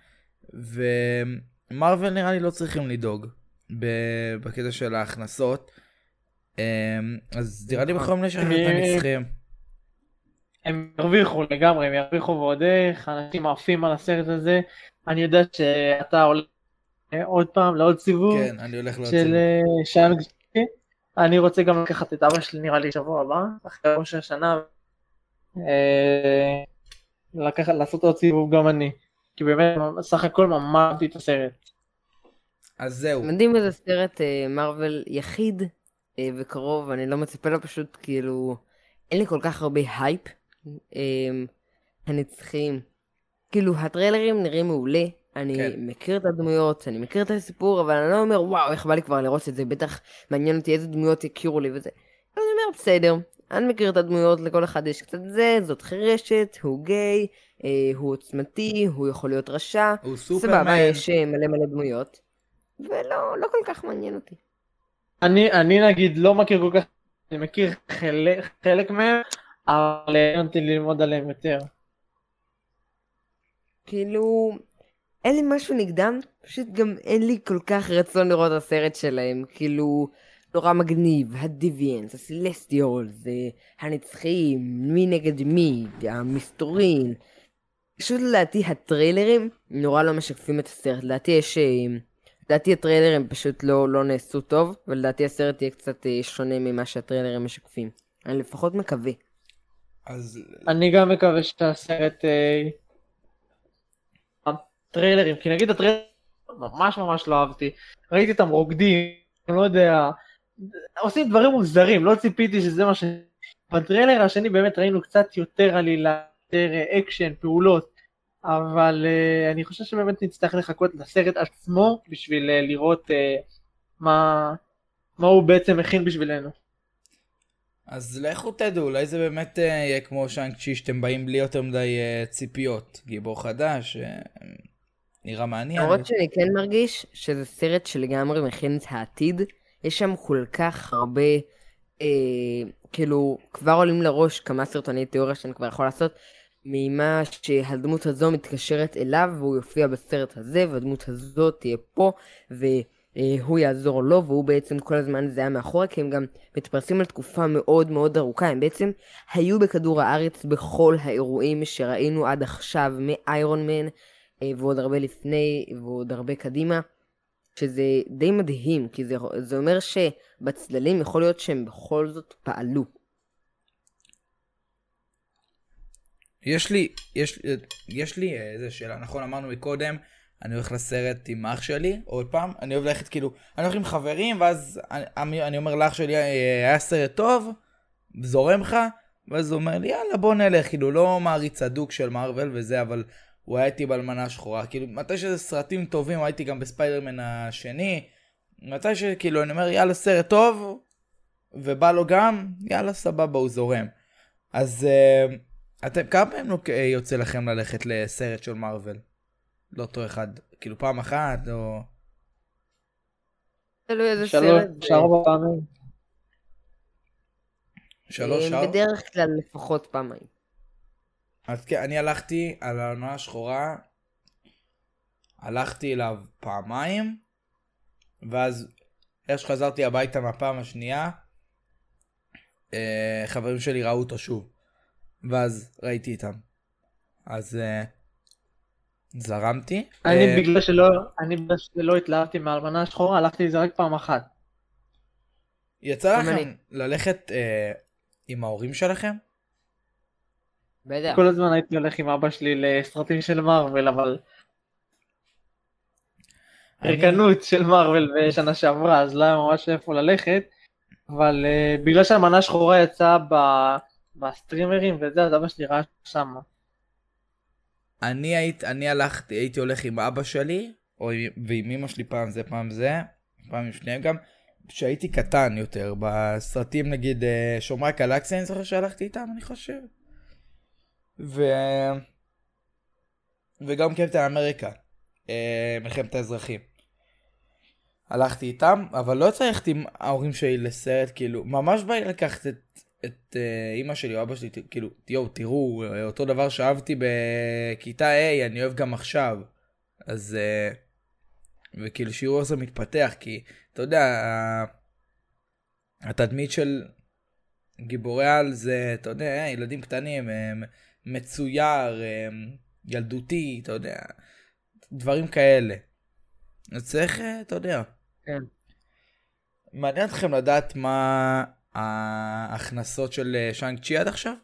ומרוויל נראה לי לא צריכים לדאוג בקטע של ההכנסות. אז נראה לי יכולים לשחרר את הנצחים. הם ירוויחו לגמרי, הם ירוויחו ועוד איך, אנשים עפים על הסרט הזה. אני יודע שאתה עולה עוד פעם לעוד סיבוב. כן, אני הולך לעוד סיבוב. של שאנג אני רוצה גם לקחת את אבא שלי נראה לי שבוע הבא, אחרי ראש השנה, אה, לקחת, לעשות עוד סיבוב גם אני. כי באמת, סך הכל ממש אהבתי את הסרט. אז זהו. מדהים איזה סרט מארוול יחיד אה, וקרוב, אני לא מצפה לו פשוט, כאילו, אין לי כל כך הרבה הייפ. אה, הנצחים. כאילו, הטריילרים נראים מעולה, אני כן. מכיר את הדמויות, אני מכיר את הסיפור, אבל אני לא אומר, וואו, איך בא לי כבר לראות את זה, בטח מעניין אותי איזה דמויות יכירו לי וזה. אני אומר, בסדר, אני מכיר את הדמויות, לכל אחד יש קצת זה, זאת חירשת, הוא גיי, אה, הוא עוצמתי, הוא יכול להיות רשע. הוא סופרמן. סבבה, יש אה, מלא מלא דמויות. ולא, לא כל כך מעניין אותי. אני, אני נגיד לא מכיר כל כך, אני מכיר חלק, חלק מהם, אבל אין אותי ללמוד עליהם יותר. כאילו, אין לי משהו נגדם, פשוט גם אין לי כל כך רצון לראות את הסרט שלהם, כאילו, נורא מגניב, הדיביאנס, הסלסטיולס, הנצחים, מי נגד מי, המסתורין. פשוט לדעתי הטריילרים נורא לא משקפים את הסרט, לדעתי יש... אה, לדעתי הטריילרים פשוט לא, לא נעשו טוב, ולדעתי הסרט יהיה קצת אה, שונה ממה שהטריילרים משקפים. אני לפחות מקווה. אז... אני גם מקווה שהסרט אה, טריילרים, כי נגיד הטריילרים ממש ממש לא אהבתי, ראיתי אותם רוקדים, אני לא יודע, עושים דברים מוזרים, לא ציפיתי שזה מה ש... בטריילר השני באמת ראינו קצת יותר עלילה, יותר אקשן, פעולות, אבל uh, אני חושב שבאמת נצטרך לחכות לסרט עצמו בשביל uh, לראות uh, מה, מה הוא בעצם מכין בשבילנו. אז לכו תדעו, אולי זה באמת יהיה כמו שאנג צ'י שאתם באים בלי יותר מדי ציפיות. גיבור חדש, נראה מעניין. למרות שאני כן מרגיש שזה סרט שלגמרי מכין את העתיד. יש שם כל כך הרבה, אה, כאילו, כבר עולים לראש כמה סרטוני תיאוריה שאני כבר יכול לעשות, ממה שהדמות הזו מתקשרת אליו, והוא יופיע בסרט הזה, והדמות הזו תהיה פה, והוא יעזור לו, והוא בעצם כל הזמן זה היה מאחורה, כי הם גם מתפרסים על תקופה מאוד מאוד ארוכה, הם בעצם היו בכדור הארץ בכל האירועים שראינו עד עכשיו, מאיירון מן, ועוד הרבה לפני, ועוד הרבה קדימה, שזה די מדהים, כי זה, זה אומר שבצללים יכול להיות שהם בכל זאת פעלו. יש לי, יש, יש לי איזה שאלה, נכון אמרנו מקודם, אני הולך לסרט עם אח שלי, עוד פעם, אני אוהב ללכת כאילו, אני הולך עם חברים, ואז אני, אני אומר לאח שלי, אה, היה סרט טוב, זורם לך, ואז הוא אומר לי, יאללה בוא נלך, כאילו לא מעריץ הדוק של מארוול וזה, אבל הוא היה איתי באלמנה השחורה. כאילו, מתי שזה סרטים טובים, הייתי גם בספיידרמן השני. מתי שכאילו, אני אומר, יאללה, סרט טוב, ובא לו גם, יאללה, סבבה, הוא זורם. אז uh, אתם, כמה פעמים יוצא לכם ללכת לסרט של מארוול? לא אותו אחד, כאילו פעם אחת, או... תלוי איזה סרט. שלוש, ארבע פעמים. שלוש, ארבע? בדרך כלל לפחות פעמיים. אז כן, אני הלכתי על העונה השחורה, הלכתי אליו פעמיים, ואז איך שחזרתי הביתה מהפעם השנייה, אה, חברים שלי ראו אותו שוב, ואז ראיתי איתם. אז אה, זרמתי. אני אה, בגלל שלא, אני בגלל שלא התלהבתי מהאלמנה השחורה, הלכתי לזה רק פעם אחת. יצא לכם ללכת אה, עם ההורים שלכם? בטח. כל הזמן הייתי הולך עם אבא שלי לסרטים של מארוול, אבל... ריקנות של מארוול בשנה שעברה, אז לא היה ממש איפה ללכת, אבל uh, בגלל שהמנה שחורה יצאה ב... בסטרימרים וזה, אז אבא שלי ראה שמה. אני, היית, אני הלכתי, הייתי הולך עם אבא שלי, או ועם אמא שלי פעם זה פעם זה, פעם עם שניהם גם, כשהייתי קטן יותר, בסרטים נגיד אה, שומרי הקלקסיה, אני זוכר שהלכתי איתם, אני חושב. ו... וגם קפטן אמריקה, אה, מלחמת האזרחים. הלכתי איתם, אבל לא ללכת עם ההורים שלי לסרט, כאילו, ממש בא לי לקחת את את אה, אימא שלי או אבא שלי, כאילו, יואו, תראו, אה, אותו דבר שאהבתי בכיתה A, אני אוהב גם עכשיו. אז, וכאילו שיראו איך זה מתפתח, כי, אתה יודע, התדמית של גיבורי על זה, אתה יודע, ילדים קטנים, אה, מצויר, אה, ילדותי, אתה יודע, דברים כאלה. אז צריך, אה, אתה יודע. כן. מעניין אתכם לדעת מה ההכנסות של אה, שאנג צ'י עד עכשיו?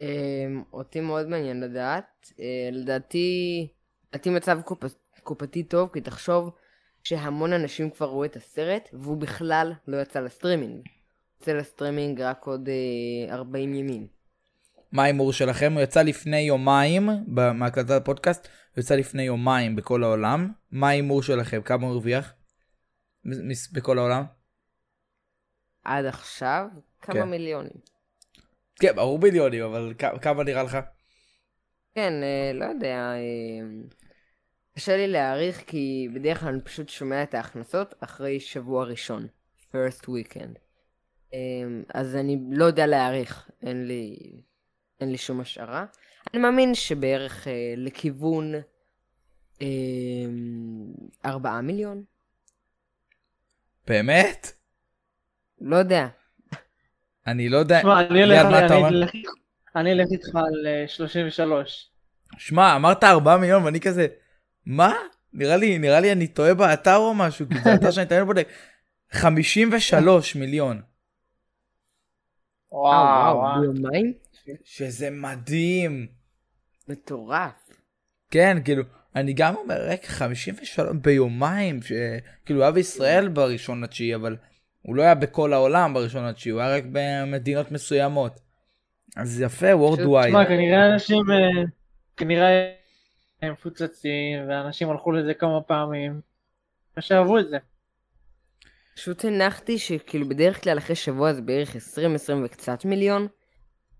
אמ, אותי מאוד מעניין לדעת. אה, לדעתי, לדעתי מצב קופ- קופתי טוב, כי תחשוב שהמון אנשים כבר ראו את הסרט, והוא בכלל לא יצא לסטרימינג. יצא לסטרימינג רק עוד אה, 40 ימים. מה ההימור שלכם? הוא יצא לפני יומיים, מהקלטת הפודקאסט, הוא יצא לפני יומיים בכל העולם. מה ההימור שלכם? כמה הוא הרוויח? בכל העולם? עד עכשיו, כמה כן. מיליונים. כן, ברור מיליונים, אבל כ- כמה נראה לך? כן, אה, לא יודע. אה, קשה לי להעריך, כי בדרך כלל אני פשוט שומע את ההכנסות אחרי שבוע ראשון. first weekend. אה, אז אני לא יודע להעריך, אין לי, אין לי שום השערה. אני מאמין שבערך אה, לכיוון אה, 4 מיליון. באמת? לא יודע. אני לא יודע. תשמע, אני אלך איתך על אה, 33. שמע, אמרת 4 מיליון ואני כזה, מה? נראה לי, נראה לי אני טועה באתר או משהו, כי זה אתר שאני תמיד בודק. 53 מיליון. אה, וואו, וואו. ביומיים? שזה מדהים. מטורף. כן, כאילו, אני גם אומר, רגע, 53 ביומיים, שכאילו הוא היה בישראל בראשון לתשיעי, אבל הוא לא היה בכל העולם בראשון לתשיעי, הוא היה רק במדינות מסוימות. אז יפה, וורדווייד. תשמע, כנראה אנשים, אה, כנראה הם מפוצצים, ואנשים הלכו לזה כמה פעמים, ושאהבו את זה. פשוט הנחתי שכאילו בדרך כלל אחרי שבוע זה בערך 20-20 וקצת מיליון.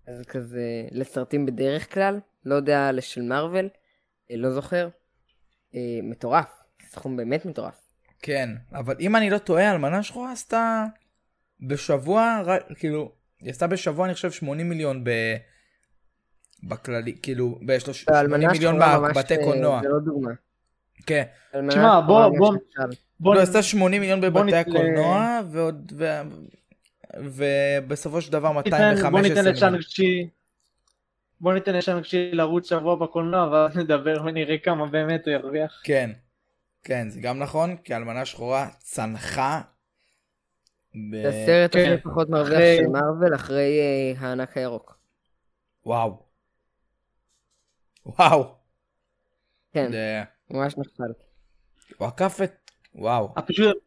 אז כזה לסרטים בדרך כלל, לא יודע לשל מארוול, אה, לא זוכר. אה, מטורף, סכום באמת מטורף. כן, אבל אם אני לא טועה, אלמנה שחורה עשתה בשבוע, רק- כאילו, היא עשתה בשבוע אני חושב 80 מיליון ב... בכללי, כאילו, בשלוש- 80 האלמנה מיליון בבתי אה, קולנוע. זה לא דוגמה. כן, תשמע, השחורה בוא- ממש בוא- נחשב. בוא לא, נ- עשתה 80 מיליון בוא בבתי נת- הקולנוע, ועוד, ו... ובסופו של דבר ניתן- 215 בוא ניתן מיליון. לשאנג צ'י, בוא ניתן לשאנג צ'י לרוץ שבוע בקולנוע, ואז נדבר ונראה כמה באמת הוא ירוויח. כן, כן, זה גם נכון, כי אלמנה שחורה צנחה. ב... זה הסרט כן. הכי פחות מרוויח אחרי- של מארוול אחרי אה, הענק הירוק. וואו. וואו. כן, זה... ממש נחשב. הוא עקף את... וואו. פשוט,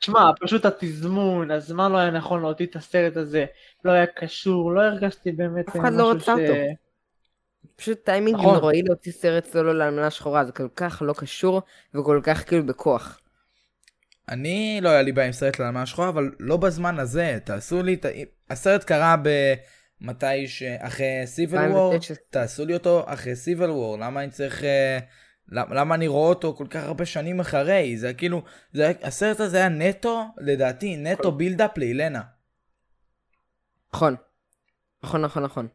תשמע, פשוט התזמון, הזמן לא היה נכון להוציא את הסרט הזה, לא היה קשור, לא הרגשתי באמת אף אחד לא משהו רצה אותו. פשוט טיימינג נכון. נוראי להוציא סרט סולו לאלמנה שחורה, זה כל כך לא קשור וכל כך כאילו בכוח. אני לא היה לי בעיה עם סרט לאלמנה שחורה, אבל לא בזמן הזה. תעשו לי... את ה- הסרט קרה במתי ש... אחרי סיביל וור. 2016. תעשו לי אותו אחרי סיביל וור. למה אני צריך... למ- למה אני רואה אותו כל כך הרבה שנים אחרי? זה כאילו... זה... הסרט הזה היה נטו, לדעתי, נטו build-up לילנה. נכון. נכון, נכון, נכון.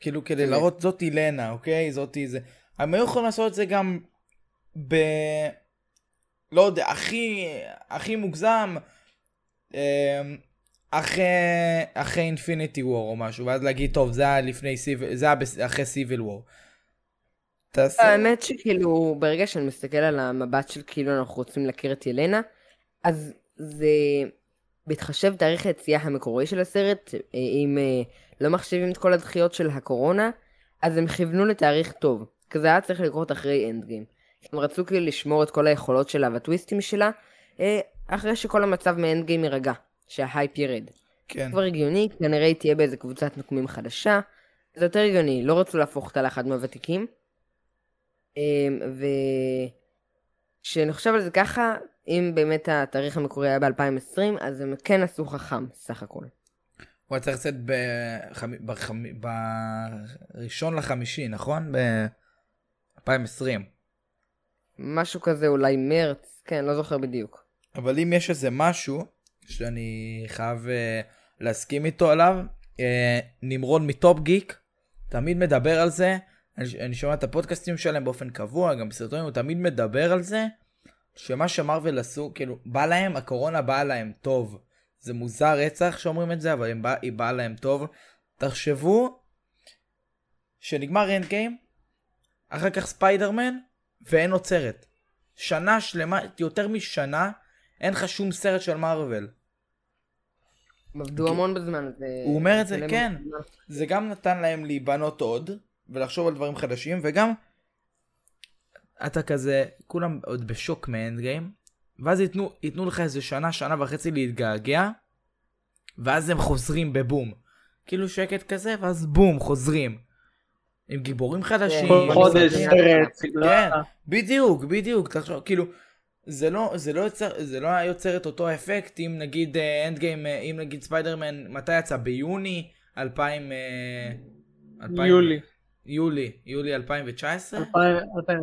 כאילו כדי אמת. להראות זאת אילנה, אוקיי? זאתי זה. הם היו יכולים לעשות את זה גם ב... לא יודע, הכי, הכי מוגזם, אמ, אחרי, אחרי אינפיניטי וור או משהו, ואז להגיד, טוב, זה היה לפני סיביל, זה היה אחרי סיביל וור. תעשו... האמת שכאילו, ברגע שאני מסתכל על המבט של כאילו אנחנו רוצים להכיר את ילנה, אז זה, בהתחשב תאריך היציאה המקורי של הסרט, אה, אם אה, לא מחשיבים את כל הדחיות של הקורונה, אז הם כיוונו לתאריך טוב. כי זה היה צריך לקרות אחרי אנד גיים. הם רצו כאילו לשמור את כל היכולות שלה וה טוויסטים שלה, אה, אחרי שכל המצב מאנד גיים יירגע, שההייפ ירד. כן. כבר הגיוני, כנראה היא תהיה באיזה קבוצת נוקמים חדשה. זה יותר הגיוני, לא רצו להפוך אותה לאחד מהוותיקים. אמ, וכשאני חושב על זה ככה, אם באמת התאריך המקורי היה ב-2020, אז הם כן עשו חכם, סך הכל. הוא היה צריך לצאת. בראשון לחמישי, נכון? ב-2020. משהו כזה, אולי מרץ, כן, לא זוכר בדיוק. אבל אם יש איזה משהו שאני חייב uh, להסכים איתו עליו. אה, נמרוד מטופ גיק, תמיד מדבר על זה. אני, אני שומע את הפודקאסטים שלהם באופן קבוע, גם בסרטונים, הוא תמיד מדבר על זה, שמה שמארוול עשו, כאילו, בא להם, הקורונה באה להם טוב. זה מוזר רצח שאומרים את זה, אבל באה, היא באה להם טוב. תחשבו שנגמר אנד גיים, אחר כך ספיידרמן, ואין עוד סרט. שנה שלמה, יותר משנה, אין לך שום סרט של מארוול. הם עבדו המון בזמן הזה. הוא אומר את זה, כן. זה גם נתן להם להיבנות עוד, ולחשוב על דברים חדשים, וגם אתה כזה, כולם עוד בשוק מאנד גיים, ואז ייתנו, ייתנו לך איזה שנה, שנה וחצי להתגעגע, ואז הם חוזרים בבום. כאילו שקט כזה, ואז בום, חוזרים. עם גיבורים חדשים. כל חודש. סרט, סדרה. כן, בדיוק, בדיוק, תחשוב, כאילו, זה לא, זה לא יוצר, זה לא היה יוצר את אותו אפקט אם נגיד אנד גיים, אם נגיד ספיידרמן, מתי יצא? ביוני 2000, אה, 2000 יולי. יולי, יולי 2019? 2000, 2000,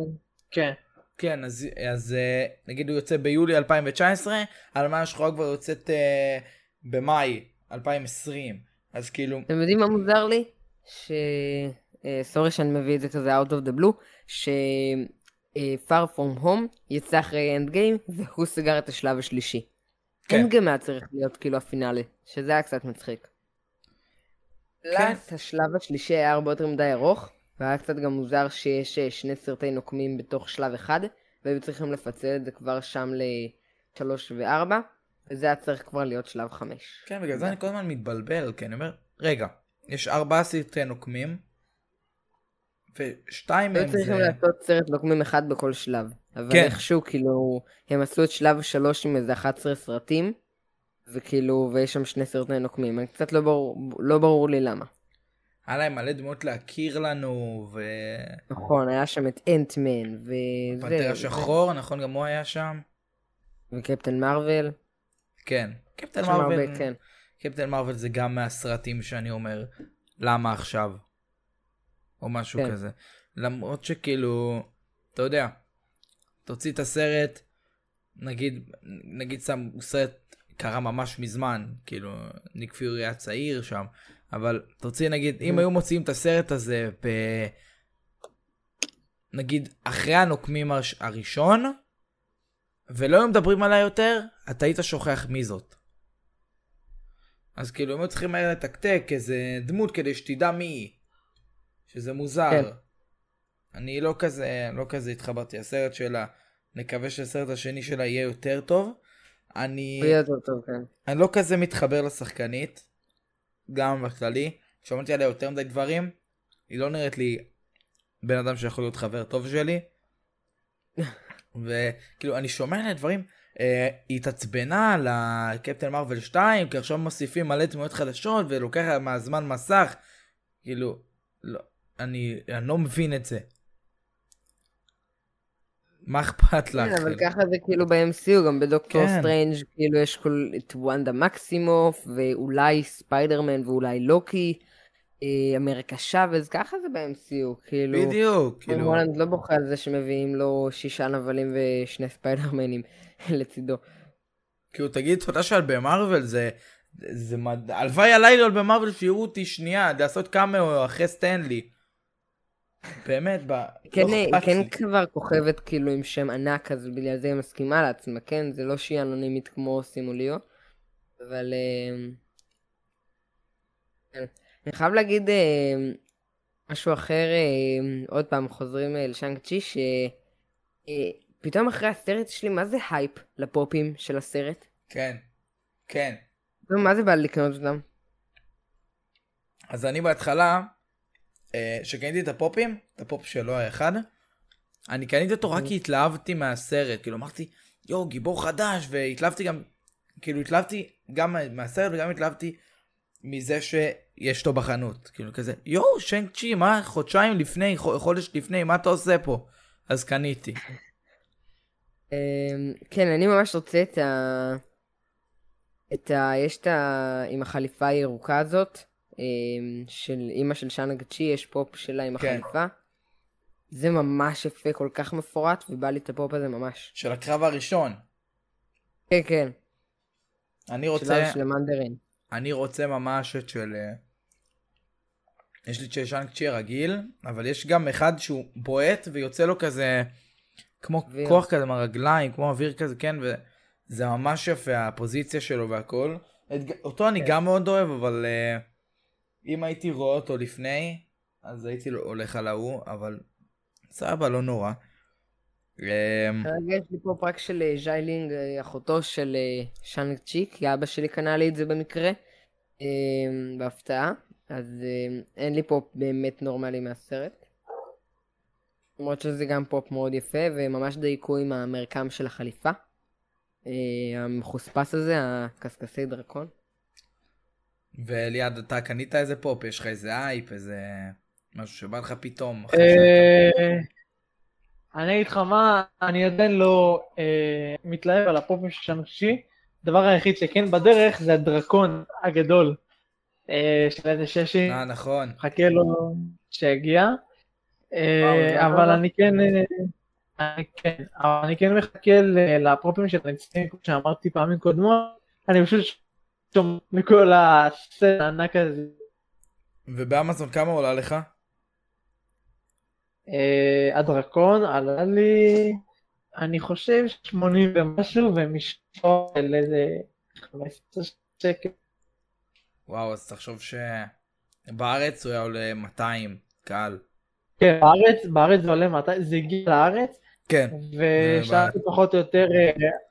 כן. כן, אז, אז אה, נגיד הוא יוצא ביולי 2019, אלמנה השחורה כבר יוצאת אה, במאי 2020, אז כאילו, אתם יודעים מה מוזר לי? ש... אה, sorry שאני מביא את זה כזה out of the blue, ש... אה, far from home יצא אחרי אנד גיים והוא סגר את השלב השלישי. כן. אנד גיים היה צריך להיות כאילו ה finale, שזה היה קצת מצחיק. כן. לאט השלב השלישי היה הרבה יותר מדי ארוך, והיה קצת גם מוזר שיש אה, שני סרטי נוקמים בתוך שלב אחד, והיו צריכים לפצל את זה כבר שם לשלוש וארבע, וזה היה צריך כבר להיות שלב חמש. כן, בגלל זה אני כל הזמן מתבלבל, כי אני אומר, רגע, יש ארבעה סרטי נוקמים, ושתיים מהם היו צריכים זה... לעשות סרט נוקמים אחד בכל שלב. אבל כן. איכשהו, כאילו, הם עשו את שלב שלוש עם איזה 11 סרטים, וכאילו, ויש שם שני סרטי נוקמים. אני קצת לא ברור, לא ברור לי למה. היה להם מלא דמות להכיר לנו, ו... נכון, היה שם את אנטמן, וזה... פנתר השחור, נכון, גם הוא היה שם. וקפטן מרוויל. כן. קפטן מרוויל, כן. קפטן מרוויל זה גם מהסרטים שאני אומר, למה עכשיו? או משהו כן. כזה. למרות שכאילו, אתה יודע, תוציא את הסרט, נגיד, נגיד שם סרט קרה ממש מזמן, כאילו, ניק פיורי היה צעיר שם, אבל תוציא נגיד, אם Mm. היו מוציאים את הסרט הזה ב... נגיד, אחרי הנוקמים הראש- הראשון, ולא היו מדברים עליה יותר, אתה היית שוכח מי זאת. אז כאילו הם היו צריכים מהר לתקתק איזה דמות כדי שתדע מי היא. שזה מוזר. כן. אני לא כזה, לא כזה התחברתי לסרט שלה. נקווה שהסרט השני שלה יהיה יותר טוב. אני, הוא יהיה יותר טוב, כן. אני לא כזה מתחבר לשחקנית. גם בכללי. שמעתי עליה יותר מדי דברים. היא לא נראית לי בן אדם שיכול להיות חבר טוב שלי. וכאילו אני שומע עליה דברים. אה, היא התעצבנה על הקפטן מרוויל 2 כי עכשיו מוסיפים מלא דמויות חדשות ולוקח מהזמן מסך. כאילו, לא, אני, אני לא מבין את זה. מה אכפת לך? כן, אבל כאילו? ככה זה כאילו ב-MCU, גם בדוקטור כן. סטרנג' כאילו יש כל, את וונדה מקסימוף, ואולי ספיידרמן ואולי לוקי, אה, אמריקה שוויז, ככה זה ב-MCU, כאילו. בדיוק, כאילו... הולנד לא בוכה על זה שמביאים לו שישה נבלים ושני ספיידרמנים לצידו. כאילו תגיד תודה שעל במרוויל זה, זה מד... הלוואי עליי להיות במרוויל שיראו אותי שנייה, לעשות קאמאו אחרי סטנלי. באמת, ב... כן, לא אכפת כן. כבר כוכבת כאילו עם שם ענק, אז בגלל זה היא מסכימה לעצמה, כן? זה לא שהיא אנונימית כמו סימוליו, אבל... אה, כן. אני חייב להגיד אה, משהו אחר, אה, עוד פעם, חוזרים אה, לשאנג צ'י, שפתאום אחרי הסרט יש לי מה זה הייפ לפופים של הסרט. כן, כן. מה זה בא לקנות אותם? אז אני בהתחלה, אה, שקניתי את הפופים, את הפופ שלו האחד, אני קניתי אותו רק כי התלהבתי מהסרט, כאילו אמרתי, יואו, גיבור חדש, והתלהבתי גם, כאילו התלהבתי גם מהסרט וגם התלהבתי מזה שיש אותו בחנות, כאילו כזה, יואו, שיינג צ'י, מה, חודשיים לפני, חודש לפני, מה אתה עושה פה? אז קניתי. אה, כן, אני ממש רוצה את ה... את ה... יש את ה... עם החליפה הירוקה הזאת, אה, של אימא של שאנג צ'י, יש פופ שלה עם כן. החליפה. זה ממש יפה, כל כך מפורט, ובא לי את הפופ הזה ממש. של הקרב הראשון. כן, כן, אני רוצה, של המנדרין. אני רוצה ממש את של... אה, יש לי את של שאנג צ'י רגיל, אבל יש גם אחד שהוא בועט ויוצא לו כזה, כמו אוויר. כוח כזה מהרגליים, כמו אוויר כזה, כן, וזה ממש יפה, הפוזיציה שלו והכל. את, אותו אני כן. גם מאוד אוהב, אבל אה, אם הייתי רואה אותו לפני, אז הייתי הולך על ההוא, אבל סבבה, לא נורא. אה, כרגע יש לי פה פופ של אה, ז'יילינג, אה, אחותו של אה, שאנג צ'י, כי אבא שלי קנה לי את זה במקרה, אה, בהפתעה, אז אה, אין לי פופ באמת נורמלי מהסרט. למרות שזה גם פופ מאוד יפה, וממש דייקו עם המרקם של החליפה. המחוספס הזה, הקשקשי דרקון. ואליעד, אתה קנית איזה פופ? יש לך איזה אייפ, איזה משהו שבא לך פתאום? אה, אני אגיד לך מה, אני עדיין לא אה, מתלהב על הפופים של שאנג-צ'י. הדבר היחיד שכן בדרך זה הדרקון הגדול אה, של איזה ששי, אה, נכון. מחכה לו שיגיע. וואו, זה אבל אני כן, אני כן, אבל אני כן מחכה ל- לפופים של נגסים, כמו שאמרתי פעמים קודמות, אני פשוט שומע מכל הסט הענק הזה. ובאמזון כמה עולה לך? אה, הדרקון עלה לי, אני חושב 80 ומשהו, ומשפט של איזה 15 שקל. וואו, אז תחשוב שבארץ הוא היה עולה 200, קל. כן, בארץ, בארץ זה עולה 200, זה הגיע לארץ, כן. ושאלתי פחות או יותר,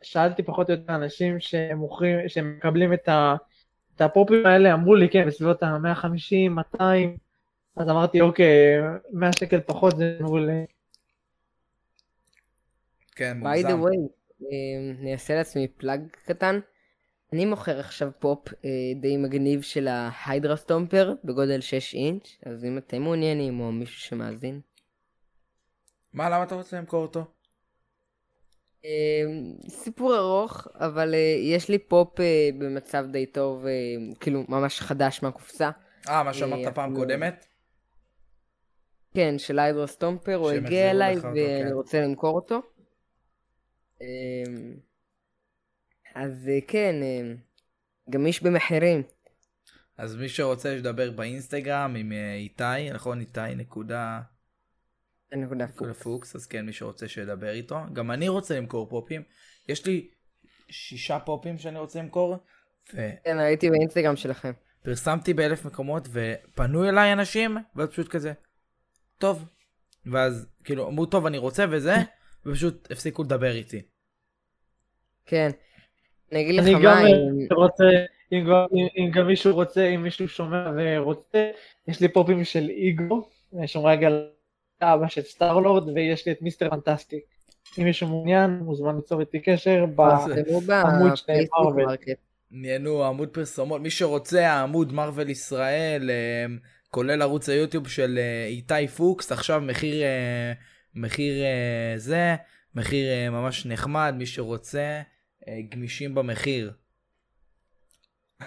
שאלתי פחות או יותר אנשים שמוכרים, שמקבלים את, ה, את הפופים האלה, אמרו לי כן, בסביבות ה-150, 200, אז אמרתי אוקיי, 100 שקל פחות זה מעולה. כן, by the מוגזם. way, אה, אני אעשה לעצמי plug קטן. אני מוכר עכשיו פופ אה, די מגניב של ההיידרה סטומפר בגודל 6 אינץ', אז אם אתם מעוניינים או מישהו שמאזין. מה, למה אתה רוצה למכור אותו? אה, סיפור ארוך, אבל אה, יש לי פופ אה, במצב די טוב, אה, כאילו ממש חדש מהקופסה. אה, מה שאמרת פעם קודמת? כן, של היידרה סטומפר, הוא הגיע אליי ואני כן. רוצה למכור אותו. אה, אז כן, אה, גמיש במחירים. אז מי שרוצה לדבר באינסטגרם עם איתי, נכון? איתי נקודה נקודה נקודה פוקס. פוקס, אז כן, מי שרוצה שידבר איתו. גם אני רוצה למכור פופים. יש לי שישה פופים שאני רוצה למכור, כן, ראיתי באינסטגרם שלכם. ופרסמתי באלף מקומות, ופנו אליי אנשים, ואז פשוט כזה, טוב. ואז כאילו אמרו, טוב, אני רוצה וזה, ופשוט הפסיקו לדבר איתי. כן. אני אגיד לך אני מה, גם אם- אה, רוצה, אם אם- אם גם מישהו רוצה, אם מישהו שומע ורוצה, יש לי פופים של איגו, שומרי הגל אבא של סטארלורד, ויש לי את מיסטר פנטסטיק. אם מישהו מעוניין, מוזמן ליצור איתי קשר. ב- מה זה? תראו עמוד של. market. נהיינו עמוד פרסומות, מי שרוצה העמוד מרוויל ישראל, אה, כולל ערוץ היוטיוב של אה, איתי פוקס, עכשיו מחיר, אה, מחיר זה, מחיר ממש נחמד, מי שרוצה, גמישים במחיר.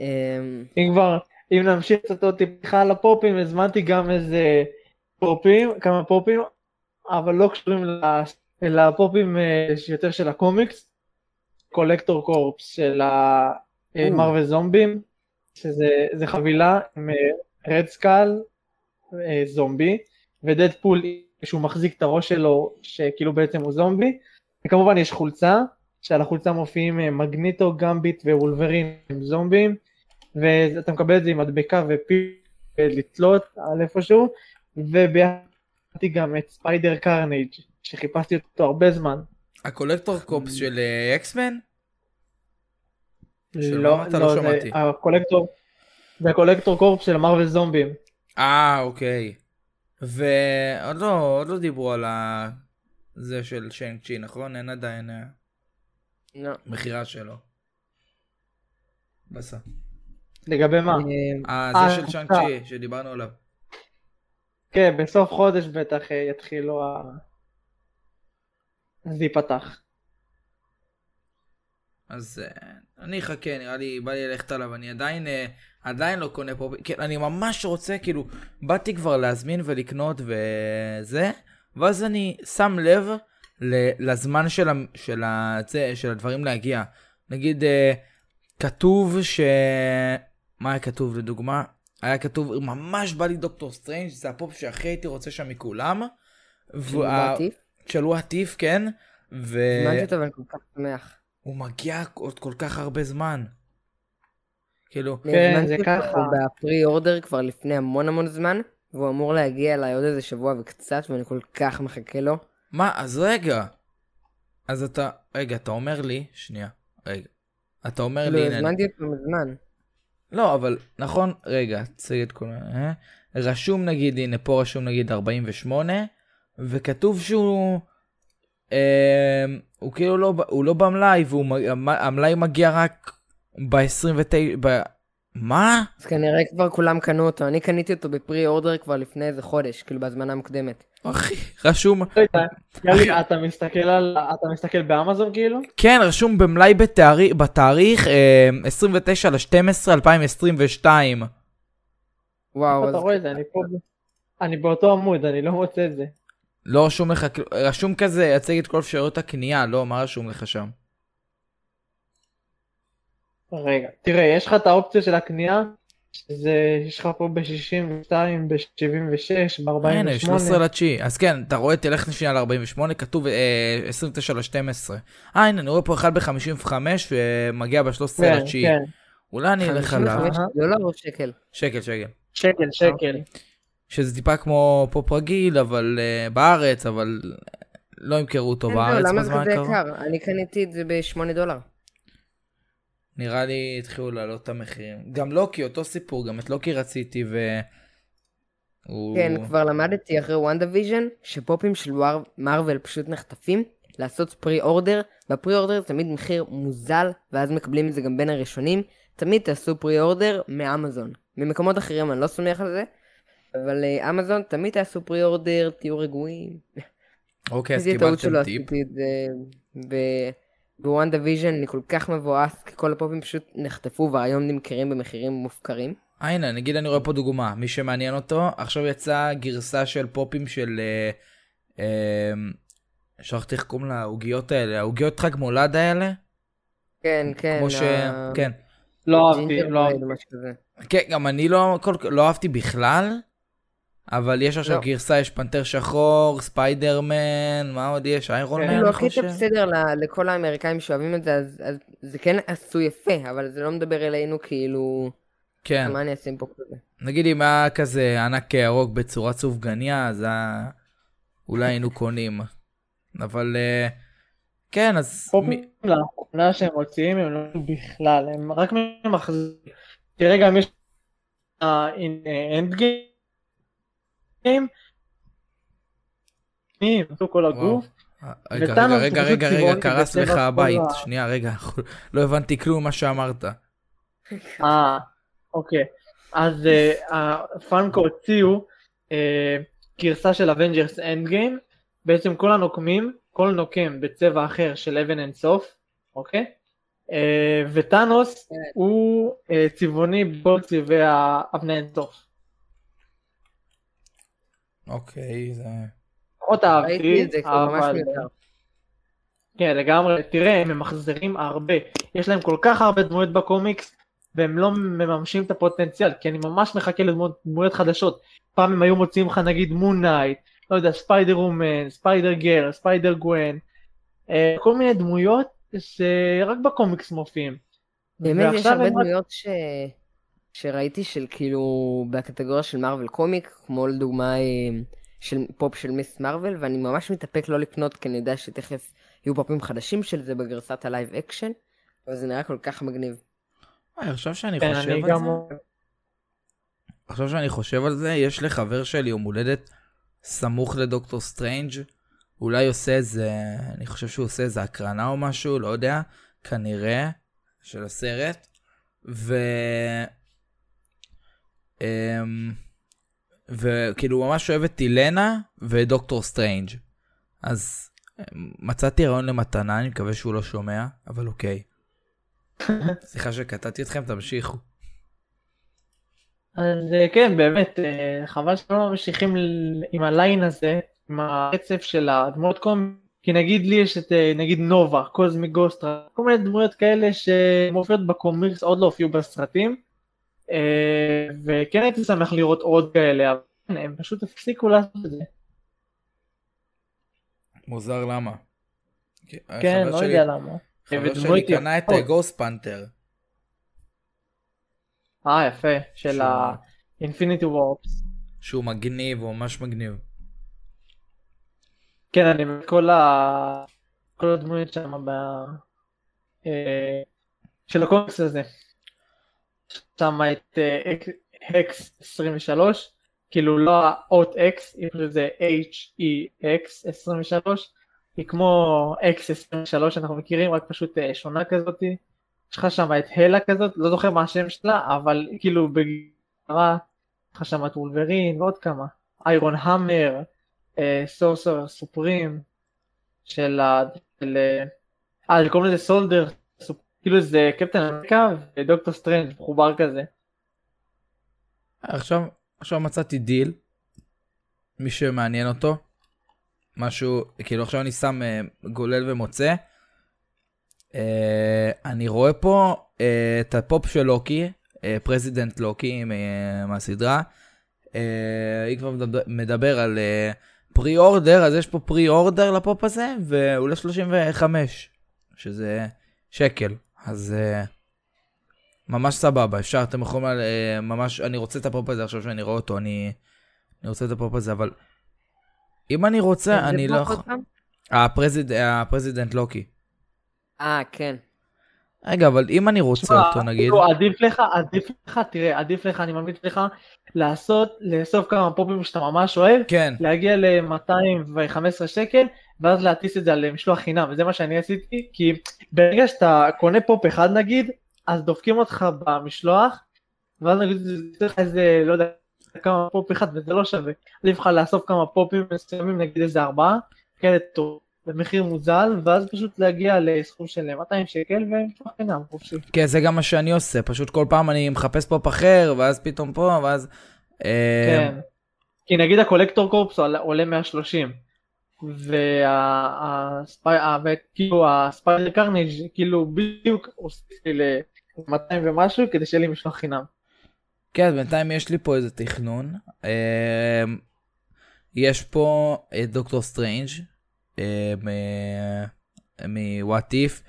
אמ, אם כבר, אם נמשיך קצת עוד טיפה על הפופים, הזמנתי גם איזה פופים, כמה פופים, אבל לא קשורים לפופים אה, יותר של הקומיקס, קולקטור קורפס של המרוויל זומבים, שזה זה חבילה עם רד סקל, זומבי, ודדפול שהוא מחזיק את הראש שלו, שכאילו בעצם הוא זומבי, וכמובן יש חולצה, שעל החולצה מופיעים אה, מגניטו, גמביט ווולברין עם זומבים, ואתה מקבל את זה עם מדבקה ופין לתלות על איפשהו, וביחדתי גם את ספיידר קרנייג' שחיפשתי אותו הרבה זמן. הקולקטור קורפס של אה, אקסמן? של לא? אתה לא זה. הקולקטור, זה הקולקטור קורפס של מרוויל זומבים. אה, אוקיי. ועוד לא, עוד לא דיברו על ה... זה של שיינג צ'י, נכון? אין עדיין אה, לא. מכירה שלו. בסדר. לגבי מה? אה, אה, זה של צ'אנג אה. צ'י, שדיברנו עליו. כן, בסוף חודש בטח אה, יתחילו ה... זה ייפתח. אז אה, אני אחכה, נראה לי, בא לי ללכת עליו, אני עדיין, אה, עדיין לא קונה פה, כן, אני ממש רוצה, כאילו, באתי כבר להזמין ולקנות וזה, ואז אני שם לב לזמן של, ה- של, ה- זה, של הדברים להגיע. נגיד, כתוב ש... מה היה כתוב לדוגמה? היה כתוב, ממש בא לי דוקטור סטרנג', זה הפופ שהכי הייתי רוצה שם מכולם. של What If, כן. ו... הזמנתי אותו ואני כל כך שמח. הוא מגיע עוד כל כך הרבה זמן. כאילו, כן, זה ככה. בפרי אורדר כבר לפני המון המון זמן, והוא אמור להגיע אליי עוד איזה שבוע וקצת, ואני כל כך מחכה לו. מה, אז רגע. אז אתה, רגע, אתה אומר לי, שנייה, רגע. אתה אומר לי, הנה, הזמנתי אותו מזמן. לא, אבל נכון, רגע, תציג את כל... אה? רשום נגיד, הנה פה רשום נגיד 48, וכתוב שהוא... אה, הוא כאילו לא, הוא לא במלאי, והמלאי מגיע רק ב-29... ב... מה? אז כנראה כבר כולם קנו אותו, אני קניתי אותו בפרי אורדר כבר לפני איזה חודש, כאילו בהזמנה מוקדמת. אחי, רשום... לא יודע, יאללה, אתה מסתכל על, אתה מסתכל באמזון כאילו? כן, רשום במלאי בתאריך, בתאריך אה, 29 ל-12 2022. וואו, אתה אז רואה את זה, אני פה, אני באותו עמוד, אני לא מוצא את זה. לא רשום לך, רשום כזה, יציג את כל אפשרויות הקנייה, לא, מה רשום לך שם? רגע, תראה, יש לך את האופציה של הקנייה, שזה, יש לך פה ב-62, ב-76, הנה, 13 ב-48. לתשיעי. אז כן, אתה רואה, תלך שנייה ל-48, כתוב אה, 29 ל-12. אה, הנה, אני רואה פה אחד ב-55 ומגיע ב-13 כן, לתשיעי. כן, אולי אני אלך עליו. 55 דולר או שקל? שקל, שקל. שקל, שקל. שזה טיפה כמו פופ רגיל, אבל uh, בארץ, אבל לא ימכרו אותו כן, בארץ זהו, למה זה בזמן כזה הקרוב. יקר? אני קניתי את זה ב-8 דולר. נראה לי התחילו לעלות את המחירים. גם לוקי, אותו סיפור, גם את לוקי רציתי ו... הוא... כן, כבר למדתי אחרי וונדה ויז'ן, שפופים של וואר- מארוול פשוט נחטפים, לעשות pre-order, וה pre-order תמיד מחיר מוזל, ואז מקבלים את זה גם בין הראשונים. תמיד תעשו pre-order מאמזון. ממקומות אחרים אני לא סומך על זה, אבל אה, אמזון תמיד תעשו pre-order, תהיו רגועים. אוקיי, אז קיבלתם טיפ. עשיתי את זה ב- בוונדה ויז'ן, אני כל כך מבואס, כי כל הפופים פשוט נחטפו והיום נמכרים במחירים מופקרים. הנה, נגיד אני רואה פה דוגמה, מי שמעניין אותו, עכשיו יצאה גרסה של פופים של... אה, אה, שכחתי איך קוראים לעוגיות האלה, העוגיות חג מולד האלה? כן, כן. כמו ש... ה- כן. לא אהבתי, לא אהבתי. כן, גם אני לא, כל, לא אהבתי בכלל, אבל יש עכשיו לא. גרסה, יש פנתר שחור, ספיידרמן, מה עוד יש? איירון כן. מן, כאילו אני הכי חושב. בסדר לכל האמריקאים שאוהבים את זה, אז אז זה כן עשו יפה, אבל זה לא מדבר אלינו כאילו, כן, מה אני אשים פה כזה. נגיד אם היה כזה ענק ירוק בצורת סופגניה, אז היה... אולי היינו קונים. אבל אה, כן, אז... לאחרונה שהם מוציאים הם לא בכלל, הם רק ממחזרים. תראה גם יש אנד גיים. מי? עשו כל הגוף. אה, רגע, רגע, רגע, רגע, קרס לך הבית. שנייה, רגע, לא הבנתי כלום מה שאמרת. אה, אוקיי. אז אה, הפאנקו הוציאו אה, גרסה של אבנג'רס אנד גיים. בעצם כל הנוקמים, כל נוקם בצבע אחר של אבן אינסוף, אוקיי? וטאנוס הוא אה, צבעוני בכל צבעי האבני אינסוף. אוקיי, זה... פחות אהבתי, את זה כבר ממש אבל... מיותר. כן, לגמרי. תראה, הם ממחזרים הרבה. יש להם כל כך הרבה דמויות בקומיקס, והם לא מממשים את הפוטנציאל, כי אני ממש מחכה לדמויות חדשות. פעם הם היו מוציאים לך נגיד מון נייט, לא יודע, ספיידר וומן, ספיידר גר, ספיידר גווין, כל מיני דמויות שרק בקומיקס מופיעים. באמת יש הרבה רק- דמויות ש... שראיתי של כאילו בקטגוריה של מארוול קומיק, כמו לדוגמה אה, של פופ של מיס מארוול, ואני ממש מתאפק לא לקנות, כי אני יודע שתכף יהיו פופים חדשים של זה בגרסת ה live action, אבל זה נראה כל כך מגניב. אה, עכשיו שאני כן, חושב אני על. זה, עכשיו שאני חושב על זה, יש לחבר שלי יום הולדת סמוך לדוקטור סטרנג', אולי עושה איזה, אני חושב שהוא עושה איזה הקרנה או משהו, לא יודע, כנראה, של הסרט, ו... אמ, וכאילו הוא ממש אוהב את אילנה ודוקטור סטרנג'. אז אמ, מצאתי רעיון למתנה, אני מקווה שהוא לא שומע, אבל אוקיי. סליחה שקטעתי אתכם, תמשיכו. אז אה, כן, באמת, אה, חבל שלא ממשיכים עם הליין הזה, עם הרצף של הדמות קומיקס כי נגיד לי יש את אה, נגיד נובה, קוזמי גוסטרה, כל מיני דמויות כאלה שמופיעות בקומיקס, עוד לא הופיעו בסרטים. אה, וכן הייתי שמח לראות עוד כאלה, אבל הם פשוט הפסיקו לעשות את זה. מוזר למה. כן, לא יודע למה. חבר שלי קנה את גוסט פנתר. אה, יפה, של ה-Infinity Warps. שהוא מגניב, הוא ממש מגניב. כן, אני כל ה... כל הדמויות שם ב... אה, של הקומיקס הזה. שם את אה, 23, כאילו לא האות X, זה H-E-X 23, היא כמו X 23 שאנחנו מכירים, רק פשוט אה, שונה כזאתי. יש לך שם את הלה כזאת, לא זוכר מה השם שלה, אבל כאילו גמורה, יש לך שם את וולברין ועוד כמה. איירון המר, Sorcerer Supreme, של ה... אה, קוראים לזה Soldier, כאילו זה קפטן אמריקה ודוקטור סטרנג' מחובר כזה. עכשיו, עכשיו מצאתי דיל, מי שמעניין אותו, משהו, כאילו עכשיו אני שם אה, גולל ומוצא. אה, אני רואה פה אה, את הפופ של לוקי, President לוקי מהסדרה. אני כבר מדבר, על pre-order, אז יש פה pre-order לפופ הזה, והוא ל-35, שזה שקל. אז אה, ממש סבבה, אפשר, אתם יכולים, אה, ממש, אני רוצה את הפופ הזה עכשיו שאני רואה אותו, אני, אני רוצה את הפופ הזה, אבל אם אני רוצה, אני לא יכול... ה Presid, ה President לוקי. אה, כן. רגע, אבל אם אני רוצה שמה, אותו נגיד... לא, עדיף לך, עדיף לך, תראה, עדיף לך, אני ממליץ לך לעשות, לאסוף כמה פופים שאתה ממש אוהב, כן. להגיע ל-215 שקל, ואז להטיס את זה על משלוח חינם, וזה מה שאני עשיתי, כי ברגע שאתה קונה פופ אחד נגיד, אז דופקים אותך במשלוח, ואז נגיד, זה לך איזה, לא יודע, כמה פופ אחד וזה לא שווה. עדיף לך לאסוף כמה פופים מסוימים, נגיד איזה ארבעה, כאלה טוב, במחיר מוזל, ואז פשוט להגיע לסכום של 200 שקל ומשלוח חינם חופשי. כן, זה גם מה שאני עושה, פשוט כל פעם אני מחפש פופ אחר, ואז פתאום פה, ואז... אה, כן. כי נגיד ה Collector Corps עולה 130. וכאילו הספיידר קרניג' כאילו בדיוק לי ל-200 ומשהו כדי שיהיה לי משלוח חינם. כן, בינתיים יש לי פה איזה תכנון. אמ, יש פה את דוקטור סטרנג' מ What If.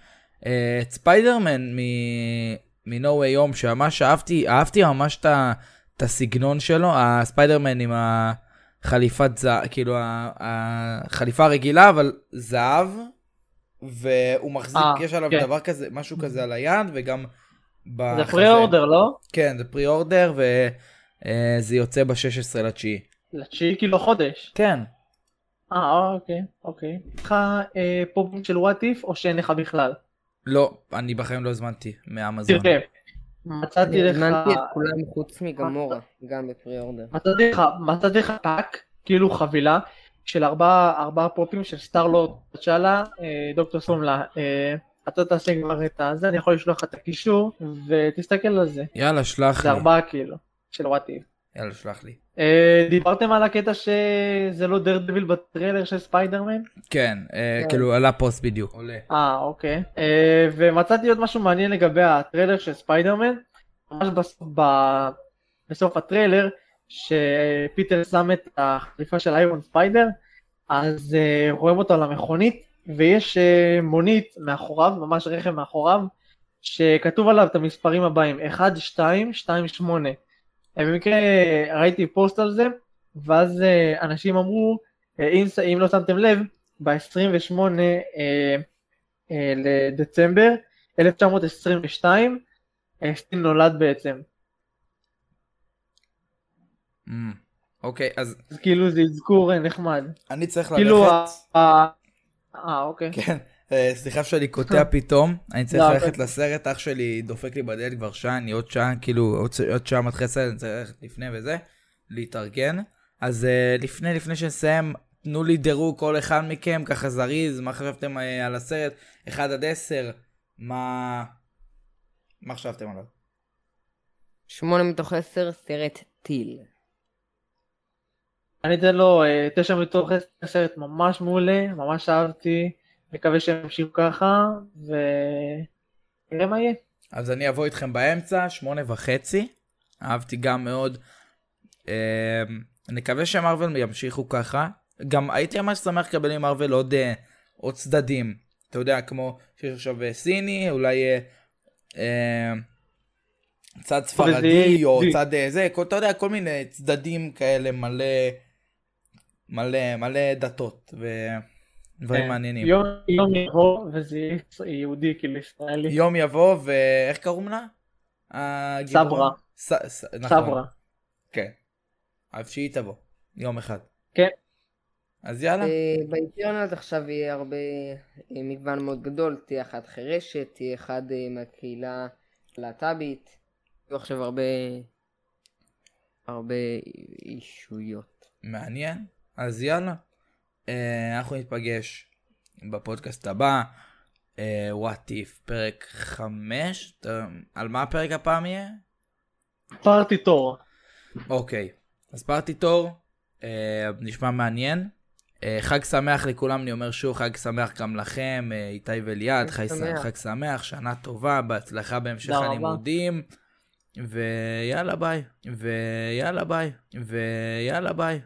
את ספיידרמן מ- No Way Home שממש אהבתי, אהבתי ממש את הסגנון שלו, הספיידרמן עם החליפת זהב, כאילו החליפה הרגילה אבל זהב, והוא מחזיק, 아, אה, יש עליו כן. דבר כזה, משהו כזה על היד וגם זה pre-order, לא? כן, זה pre-order וזה יוצא ב-16 לתשיעי. לתשיעי כאילו חודש? כן. אה, אוקיי, אוקיי. לך אה, פופים של What If או שאין לך בכלל? לא, אני בחיים לא הזמנתי מאמזון. תראה, מצאתי לך... הזמנתי את כולם חוץ מגמורה, גם ב pre-order. מצאתי לך pack, כאילו חבילה, של ארבעה פופים של סטארלורד, טצ'אלה, אה, דוקטור סומלה. אתה תעשה כבר את הזה, אני יכול לשלוח לך את הקישור, ותסתכל על זה. יאללה, שלח לי. זה ארבעה כאילו, של What If. יאללה, שלח לי. אה, דיברתם על הקטע שזה לא דרדוויל בטריילר של ספיידרמן? כן, אה, כן, כאילו עלה פוסט בדיוק. אה, אוקיי. אה, ומצאתי עוד משהו מעניין לגבי הטריילר של ספיידרמן. ממש בסוף, הטריילר, שפיטר שם את החליפה של איירון ספיידר, אז רואים אותו על המכונית, ויש מונית מאחוריו, ממש רכב מאחוריו, שכתוב עליו את המספרים הבאים, 1, 2, 2, 8. במקרה ראיתי פוסט על זה, ואז uh, אנשים אמרו, אם, אם לא שמתם לב, ב-28 uh, uh, לדצמבר 1922, סטין נולד בעצם. אוקיי, mm, okay, אז... אז כאילו זה אזכור נחמד. אני צריך כאילו ללכת... כאילו אה, אוקיי. כן, אה, סליחה שאני קוטע פתאום, אני צריך לא, ללכת לסרט, אח שלי דופק לי בדלת כבר שעה, אני עוד שעה, כאילו, עוד שעה מתחיל סרט, אני צריך ללכת לפני וזה, להתארגן. אז אה, לפני, לפני שנסיים, תנו לי דירוג כל אחד מכם, ככה זריז, מה חשבתם אה, על הסרט, 1 עד 10, מה... מה חשבתם עליו? 8 מתוך 10, סרט טיל. אני אתן לו אה, תשע מתוך עשר, סרט ממש מעולה, ממש אהבתי, מקווה שהם ימשיכו ככה, ונראה מה יהיה. אז אני אבוא איתכם באמצע, שמונה וחצי. אהבתי גם מאוד. אה, נקווה שמרוויל ימשיכו ככה. גם הייתי ממש שמח לקבל עם מרוויל עוד, אה, עוד צדדים. אתה יודע, כמו שיש עכשיו אה, סיני, אולי אה, אה, צד ספרדי, או יהודי. צד אה, זה, כל, אתה יודע, כל מיני צדדים כאלה מלא, מלא, מלא דתות ודברים כן. מעניינים. יום, יום יבוא וזה יהיה יהודי, כאילו ישראלי. יום יבוא, ואיך קוראים לה? סברה. ס... ס... נכון. סברה. כן. אז שהיא תבוא, יום אחד. כן. אז יאללה. אה, באיטיונלד עכשיו יהיה הרבה אה, מגוון מאוד גדול, תהיה אחת חירשת, תהיה אחד אה, מהקהילה הלהט"בית, יהיו עכשיו הרבה הרבה אישויות. מעניין. אז יאללה. אה, אנחנו ניפגש בפודקאסט הבא. אה, what if, פרק 5. על מה הפרק הפעם יהיה? part two. אוקיי. אז part two, אה, נשמע מעניין. אה, חג שמח לכולם, אני אומר שוב, חג שמח גם לכם, אה, איתי וליעד, חג חג שמח. שמח. חג שמח, שנה טובה, בהצלחה בהמשך. הלימודים. ויאללה ביי, ויאללה ביי, ויאללה ביי.